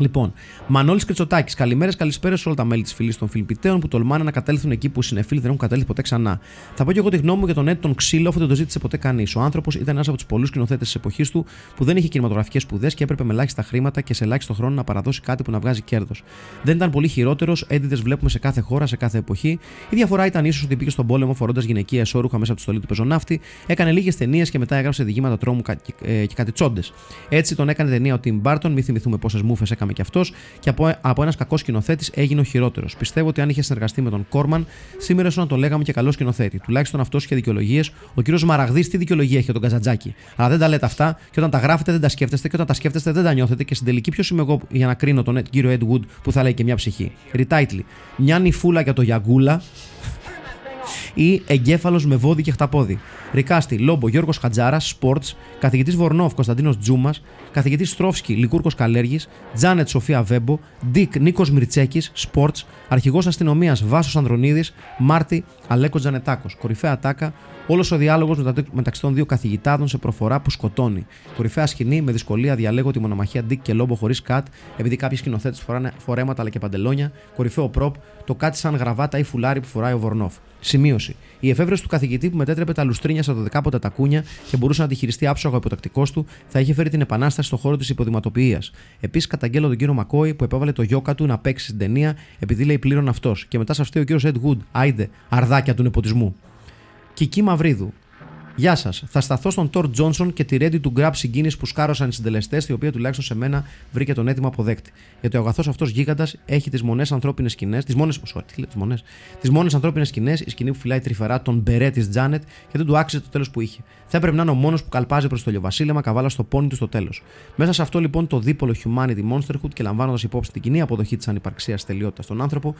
Λοιπόν, Μανώλης Κριτσοτάκης. Καλημέρες, καλησπέρα σε όλα τα μέλη της φυλής των φιλμπιτέων που τολμάνε να κατέλθουν εκεί που οι συνεφίλοι δεν έχουν κατέλθει ποτέ ξανά. Θα πω και εγώ τη γνώμη μου για τον Ed τον Ξύλο, αφού δεν το ζήτησε ποτέ κανείς. Ο άνθρωπος ήταν ένας από τους πολλούς σκηνοθέτες της εποχής του που δεν είχε κινηματογραφικές σπουδές και έπρεπε με ελάχιστα χρήματα και σε ελάχιστο χρόνο να παραδώσει κάτι που να βγάζει κέρδος. Δεν ήταν πολύ χειρότερος, έντιδες βλέπουμε σε κάθε χώρα, σε κάθε εποχή. Η διαφορά ήταν ίσως ότι πήγε στον πόλεμο φορώντας γυναικεία εσόρουχα μέσα από τη στολή του πεζοναύτη, έκανε λίγες ταινίες και μετά έγραψε διηγήματα τρόμου κα- και, ε, και κάτι τσόντες. Έτσι τον έκανε ταινία ο Tim Burton, μη θυμηθούμε πόσες μούφες έκαμε λέγαμε κι αυτός, και από, από ένας κακός σκηνοθέτης έγινε ο χειρότερος. Πιστεύω ότι αν είχε συνεργαστεί με τον Κόρμαν, σήμερα ίσως να τον λέγαμε και καλός σκηνοθέτη. Τουλάχιστον αυτός είχε δικαιολογίες. Ο κύριος Μαραγδί τι δικαιολογία έχει για τον Καζατζάκη. Αλλά δεν τα λέτε αυτά και όταν τα γράφετε δεν τα σκέφτεστε και όταν τα σκέφτεστε δεν τα νιώθετε και στην τελική ποιος είμαι εγώ για να κρίνω τον κύριο Ed Wood που θα λέει και μια ψυχή. Ριτάιτλι. Μια νυφούλα για το Γιαγκούλα ή εγκέφαλος με βόδι και χταπόδι. Ρικάστη, Λόμπο, Γιώργος Χατζάρα, Sports, καθηγητής Βορνόφ, Κωνσταντίνος Τζούμας, καθηγητής Στρόφσκι, Λικούρκος Καλέργης, Τζάνετ Σοφία Βέμπο, Ντίκ Νίκος Μιρτσέκη, Sports, αρχηγός αστυνομίας Βάσος Ανδρονίδης, Μάρτι Αλέκο Τζανετάκος. Κορυφαία τάκα, όλος ο διάλογος μεταξύ των δύο καθηγητάδων σε προφορά που σκοτώνει. Κορυφαία σκηνή, με δυσκολία διαλέγω τη μονομαχία Ντίκ και Λόμπο χωρίς κατ, επειδή κάποιοι σκηνοθέτες φοράνε φορέματα αλλά και παντελόνια. Κορυφαίο προπ, το κάτι σαν γραβάτα ή φουλάρι που φοράει ο Βορνόφ. Σημείωση. Η εφεύρεση του καθηγητή που μετέτρεπε τα λουστρίνια στα δωδεκάποτα τα κούνια και μπορούσε να τη χειριστεί άψογα ο υποτακτικός του, θα είχε φέρει την επανάσταση στον χώρο της υποδηματοποιίας. Επίσης, καταγγέλλω τον κύριο Μακόη που επέβαλε το γιόκα του να παίξει στην ταινία επειδή λέει πλήρων αυτός. Και μετά σε αυτή ο κύριος Ed Wood, άιντε, αρδάκια του νεποτισμού. Κική Μαυρίδου. Γεια σας. Θα σταθώ στον Τόρ Τζόνσον και τη ready to grab συγκίνηση που σκάρωσαν οι συντελεστές, η οποία τουλάχιστον σε μένα βρήκε τον έτοιμο αποδέκτη. Γιατί ο αγαθός αυτός γίγαντας έχει τις μονές ανθρώπινες σκηνές, τις μόνες τις μόνες, τις μόνες ανθρώπινες σκηνές, η σκηνή που φυλάει τρυφερά τον μπερέ της Τζάνετ και δεν του άξιζε το τέλος που είχε. Θα έπρεπε να είναι ο μόνος που καλπάζει προς το λιοβασίλεμα καβάλας στο πόνι του στο τέλος. Μέσα σε αυτό λοιπόν το δίπολο Humanity Monsterhood και λαμβάνοντας υπόψη την κοινή αποδοχή της ανυπαρξίας τελειότητας στον άνθρωπο,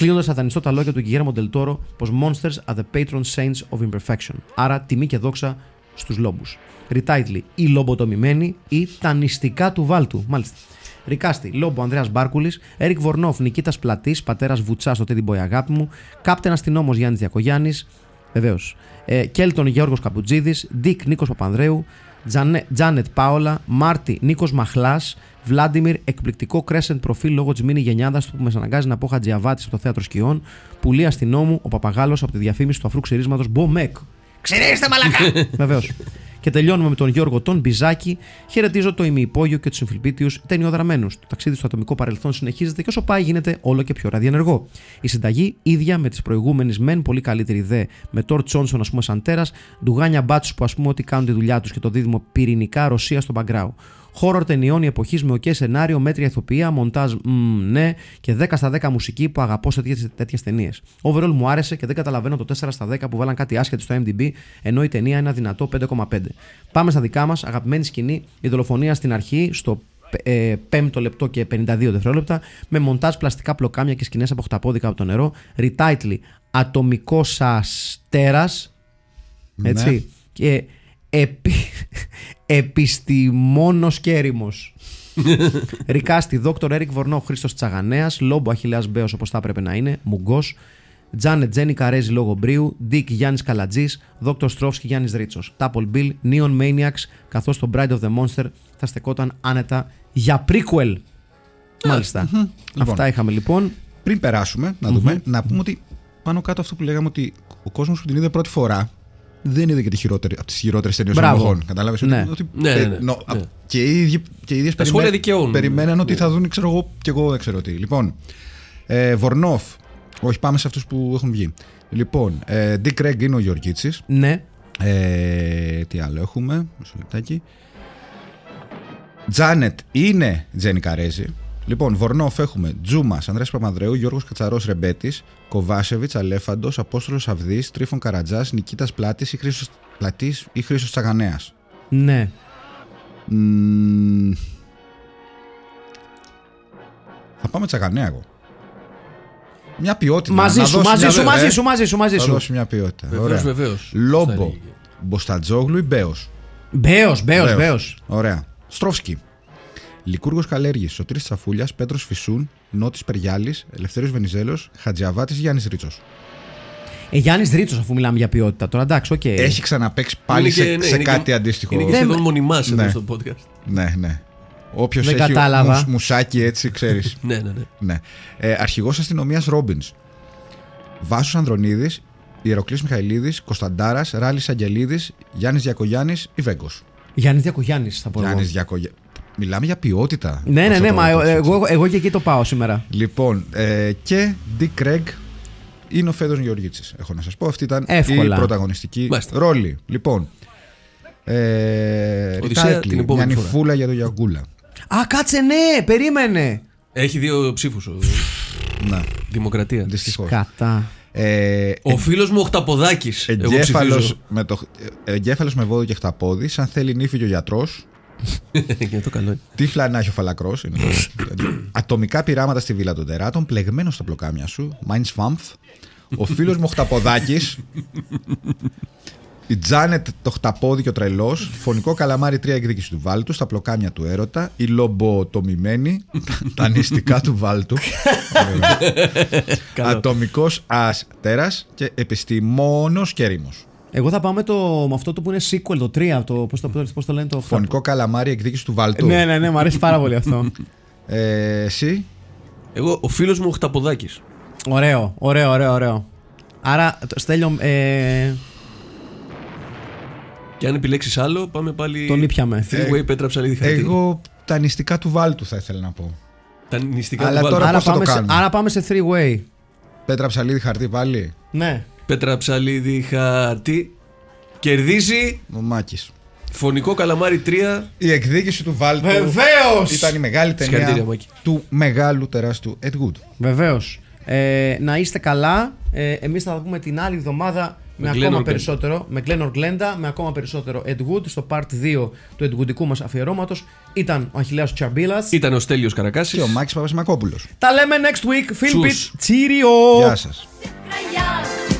κλείνοντας θα δανειστώ τα λόγια του Guillermo del Toro πως Monsters are the patron saints of imperfection. Άρα τιμή και δόξα στους λόμπους. Retitle, οι λομποτομημένοι ή τα νηστικά του βάλτου. Μάλιστα. Recast, Λόμπο Ανδρέας Μπάρκουλης, Έρικ Βορνόφ, Νικήτας Πλατής, πατέρας Βουτσάς στο Τέντι Boy αγάπη μου, Captain αστυνόμο Γιάννης Διακογιάννης, βεβαίως. Ε, Κέλτον Γιώργος Καπουτζίδη, Dick Νίκος Παπανδρέου, Τζανε, Τζάνετ Πάολα, Μάρτι Νίκος Μαχλάς, Βλάντιμιρ, εκπληκτικό crescent προφίλ λόγω της μίνι γενειάδας του που με αναγκάζει να πω Χατζιαβάτη στο θέατρο σκιών, Πουλί αστυνόμου, ο Παπαγάλος από τη διαφήμιση του αφρού ξυρίσματος Μπομεκ. Ξυρίστε μαλακά! <laughs> Βεβαίως. Και τελειώνουμε με τον Γιώργο τον Μπιζάκη. Χαιρετίζω το ημιυπόγειο και τους συμφιλπίτιου ταινιοδραμένους. Το ταξίδι στο ατομικό παρελθόν συνεχίζεται και όσο πάει γίνεται όλο και πιο ραδιενεργό. Η συνταγή ίδια με τις προηγούμενες μεν πολύ καλύτερη δε με Τόρ Τσόνσον, ας πούμε, σαν τέρας, ντουγάνια μπάτσου που ας πούμε ότι κάνουν τη δουλειά τους και το δίδυμο πυρηνικά Ρωσία στον Μπαγκράου. Χόρορ ταινιών η εποχή με οκέ σενάριο, μέτρια ηθοποιία, μοντάζ μ, ναι και 10 στα 10 μουσική που αγαπώ σε τέτοιες ταινίες. Overall μου άρεσε και δεν καταλαβαίνω το 4 στα 10 που βάλαν κάτι άσχετο στο MDB, ενώ η ταινία είναι δυνατό 5,5. Πάμε στα δικά μας, αγαπημένη σκηνή, η δολοφονία στην αρχή, στο ε, 5 λεπτό και 52 δευτερόλεπτα, με μοντάζ πλαστικά πλοκάμια και σκηνές από χταπόδικα από το νερό. Retitle Ατομικός αστέρας. Έτσι. Ναι. Και επι... επιστημόνος και έρημος. <laughs> Ρικάστη, Δόκτωρ Έρικ Βορνό, Χρήστος Τσαγανέας, Λόμπο Αχηλέα Μπέος όπως θα έπρεπε να είναι, Μουγκός, Τζάνετ Τζένι Καρέζη λόγω Μπρίου, Ντίκ Γιάννης Καλατζής, Δόκτωρ Στρόφσκι Γιάννης Ρίτσος, Τάπολ Μπιλ, Neon Maniacs, καθώς το Bride of the Monster θα στεκόταν άνετα για prequel. Μάλιστα. Λοιπόν. Αυτά είχαμε λοιπόν. Πριν περάσουμε, να δούμε, να πούμε ότι πάνω κάτω αυτό που λέγαμε ότι ο κόσμος που την είδε πρώτη φορά δεν είδε και τη χειρότερη, από τις χειρότερες ταινίες των Μπράβο. εποχών. Κατάλαβες Ναι. ότι. Ναι, ναι, ναι. νο- Ναι. α- Και οι ίδιοι, και οι ίδιες Τα σχόλια περιμέ- δικαιώνουν. περιμέναν ότι Ναι. θα δουν, ξέρω εγώ, και εγώ δεν ξέρω τι. Λοιπόν, ε, Βορνόφ. Όχι, πάμε σε αυτούς που έχουν βγει. Λοιπόν, ε, Dick Craig είναι ο Γεωργίτσι. Ναι. Ε, τι άλλο έχουμε, μισό λεπτάκι. Τζάνετ είναι Τζένι Καρέζη. Λοιπόν, Βορνόφ έχουμε Τζούμας, Ανδρέας Παπανδρέου, Γιώργος Κατσαρός Ρεμπέτης, Κοβάσεβιτς, Αλέφαντος, Απόστολος Αυδή, Τρίφων Καρατζάς, Νικήτας Πλάτης ή Χρήσος Πλατής ή Χρήσος Τσαγανέας. Ναι. Θα πάμε Τσαγανέα εγώ. Μια ποιότητα. Μαζί να σου, δώσει μαζί μια- σου, ε, μαζί σου, μαζί σου, μαζί Θα σου. δώσει μια ποιότητα. Βεβαίως, Ωραία. βεβαίως. Λόμπο, Μποσταντζόγλου ή Μπέος. Μπέος, μπέος, Βεβαίως. μπέος. Ωραία. Στρόφσκι. Λυκούργος Καλλέργη, Σωτήρης Τσαφούλια, Πέτρος Φυσούν, Νότης Περιγιάλη, Ελευθέρω Βενιζέλος, Χατζιαβάτης Γιάννης Ρίτσος. Ε, Γιάννης Ρίτσος, αφού μιλάμε για ποιότητα. Τώρα εντάξει, οκ. Έχει ξαναπαίξει πάλι σε, σε κάτι αντίστοιχο. Είναι και Δεν- σχεδόν μόνιμος εδώ Ναι. στο podcast. Ναι, ναι. Όποιος Δεν έχει κατάλαβα. μουσ- μουσάκι έτσι, ξέρεις. <laughs> Ναι, ναι, ναι. ναι. Ε, Αρχηγός αστυνομίας Ρόμπινς. Βάσος Ανδρονίδης, Ιεροκλής Μιχαηλίδης, Κωνσταντάρας, Ράλης Αγγελίδης, Γιάννης Διακογιάννης ή Βέγκο. Γιάννης Διακογιάννης θα πω. εγώ. Γιάννης Διακογιάννη. Μιλάμε για ποιότητα. Ναι, ναι, Αυτό ναι, το- μα το- ε, εγώ, εγώ και εκεί το πάω σήμερα. Λοιπόν, ε, και Dick Craig είναι ο Φέδος Γεωργίτσης, έχω να σας πω. Αυτή ήταν Εύκολα. η πρωταγωνιστική Μάλιστα. ρόλη. Λοιπόν, ε, Οδυσσέα Rita την Atlee, μια επόμενη φορά. νυφούλα για το Γιαγκούλα. Α, κάτσε ναι, περίμενε. Έχει δύο ψήφους. Ναι, Δημοκρατία. δυστυχώς. Κατά. Ε, Ο φίλος μου ο Χταποδάκη. εγκέφαλος, με το, ε, εγκέφαλος με βόδιο και χταπόδι, σαν θέλει νύφη και ο γιατρός, <laughs> Για το καλό. είναι. τύφλα να έχει ο φαλακρός, είναι το- ατομικά πειράματα στη βίλα των τεράτων, πλεγμένος στα πλοκάμια σου, Minds Fumf, ο φίλος μου ο χταποδάκης, η Τζάνετ το χταπόδι και ο τρελός, φωνικό καλαμάρι τρία εκδίκηση του Βάλτου, στα πλοκάμια του έρωτα, η λομποτομημένη, τα νηστικά του Βάλτου, <laughs> Καλό. ατομικός αστέρας και επιστημόνος και ρήμος. Εγώ θα πάω με, το, με αυτό το που είναι sequel, το 3, το, πώς, το, πώς το λένε το Φωνικό καλαμάρι εκδίκηση του Βάλτου. Ναι, ναι, ναι, μου αρέσει πάρα πολύ αυτό. Ε, εσύ, Εγώ, ο φίλος μου ο Χταποδάκης. ωραίο, ωραίο, ωραίο, ωραίο. Άρα, το- Στέλιο, ε, Και αν επιλέξεις άλλο, πάμε πάλι. τον ήπιαμε. Three way Πέτρα ψαλίδι χαρτί. εγώ τα νηστικά του Βάλτου θα ήθελα να πω. Τα νηστικά Αλλά του Βάλτου. τώρα- Άρα πώς θα το πάμε, σε, κάνουμε; άρα πάμε σε three way. Πέτρα ψαλίδι χαρτί πάλι; Ναι. Πέτρα ψαλίδι χαρτί. Κερδίζει Ο Μάκης. φωνικό καλαμάρι 3. Η εκδίκηση του Βάλτου Βεβαίως! ήταν η μεγάλη Συγχαρητήρια, ταινία Μάκη. του μεγάλου τεράστιου Ed Wood. Βεβαίως. Ε, να είστε καλά. Ε, Εμείς θα τα πούμε την άλλη εβδομάδα με, Με Glenn ακόμα Orglenda. περισσότερο. Με Glenn Orglenda, με ακόμα περισσότερο Ed Wood. Στο part 2 του Ed Woodικού μας αφιερώματος ήταν ο Αχηλέας Τσαμπίλας. Ήταν ο Στέλιος Καρακάσης. Και ο Μάκης Παπασημακόπουλος. Τα λέμε next week. Philip Τσους. Τσίριο! Γεια σας. Raya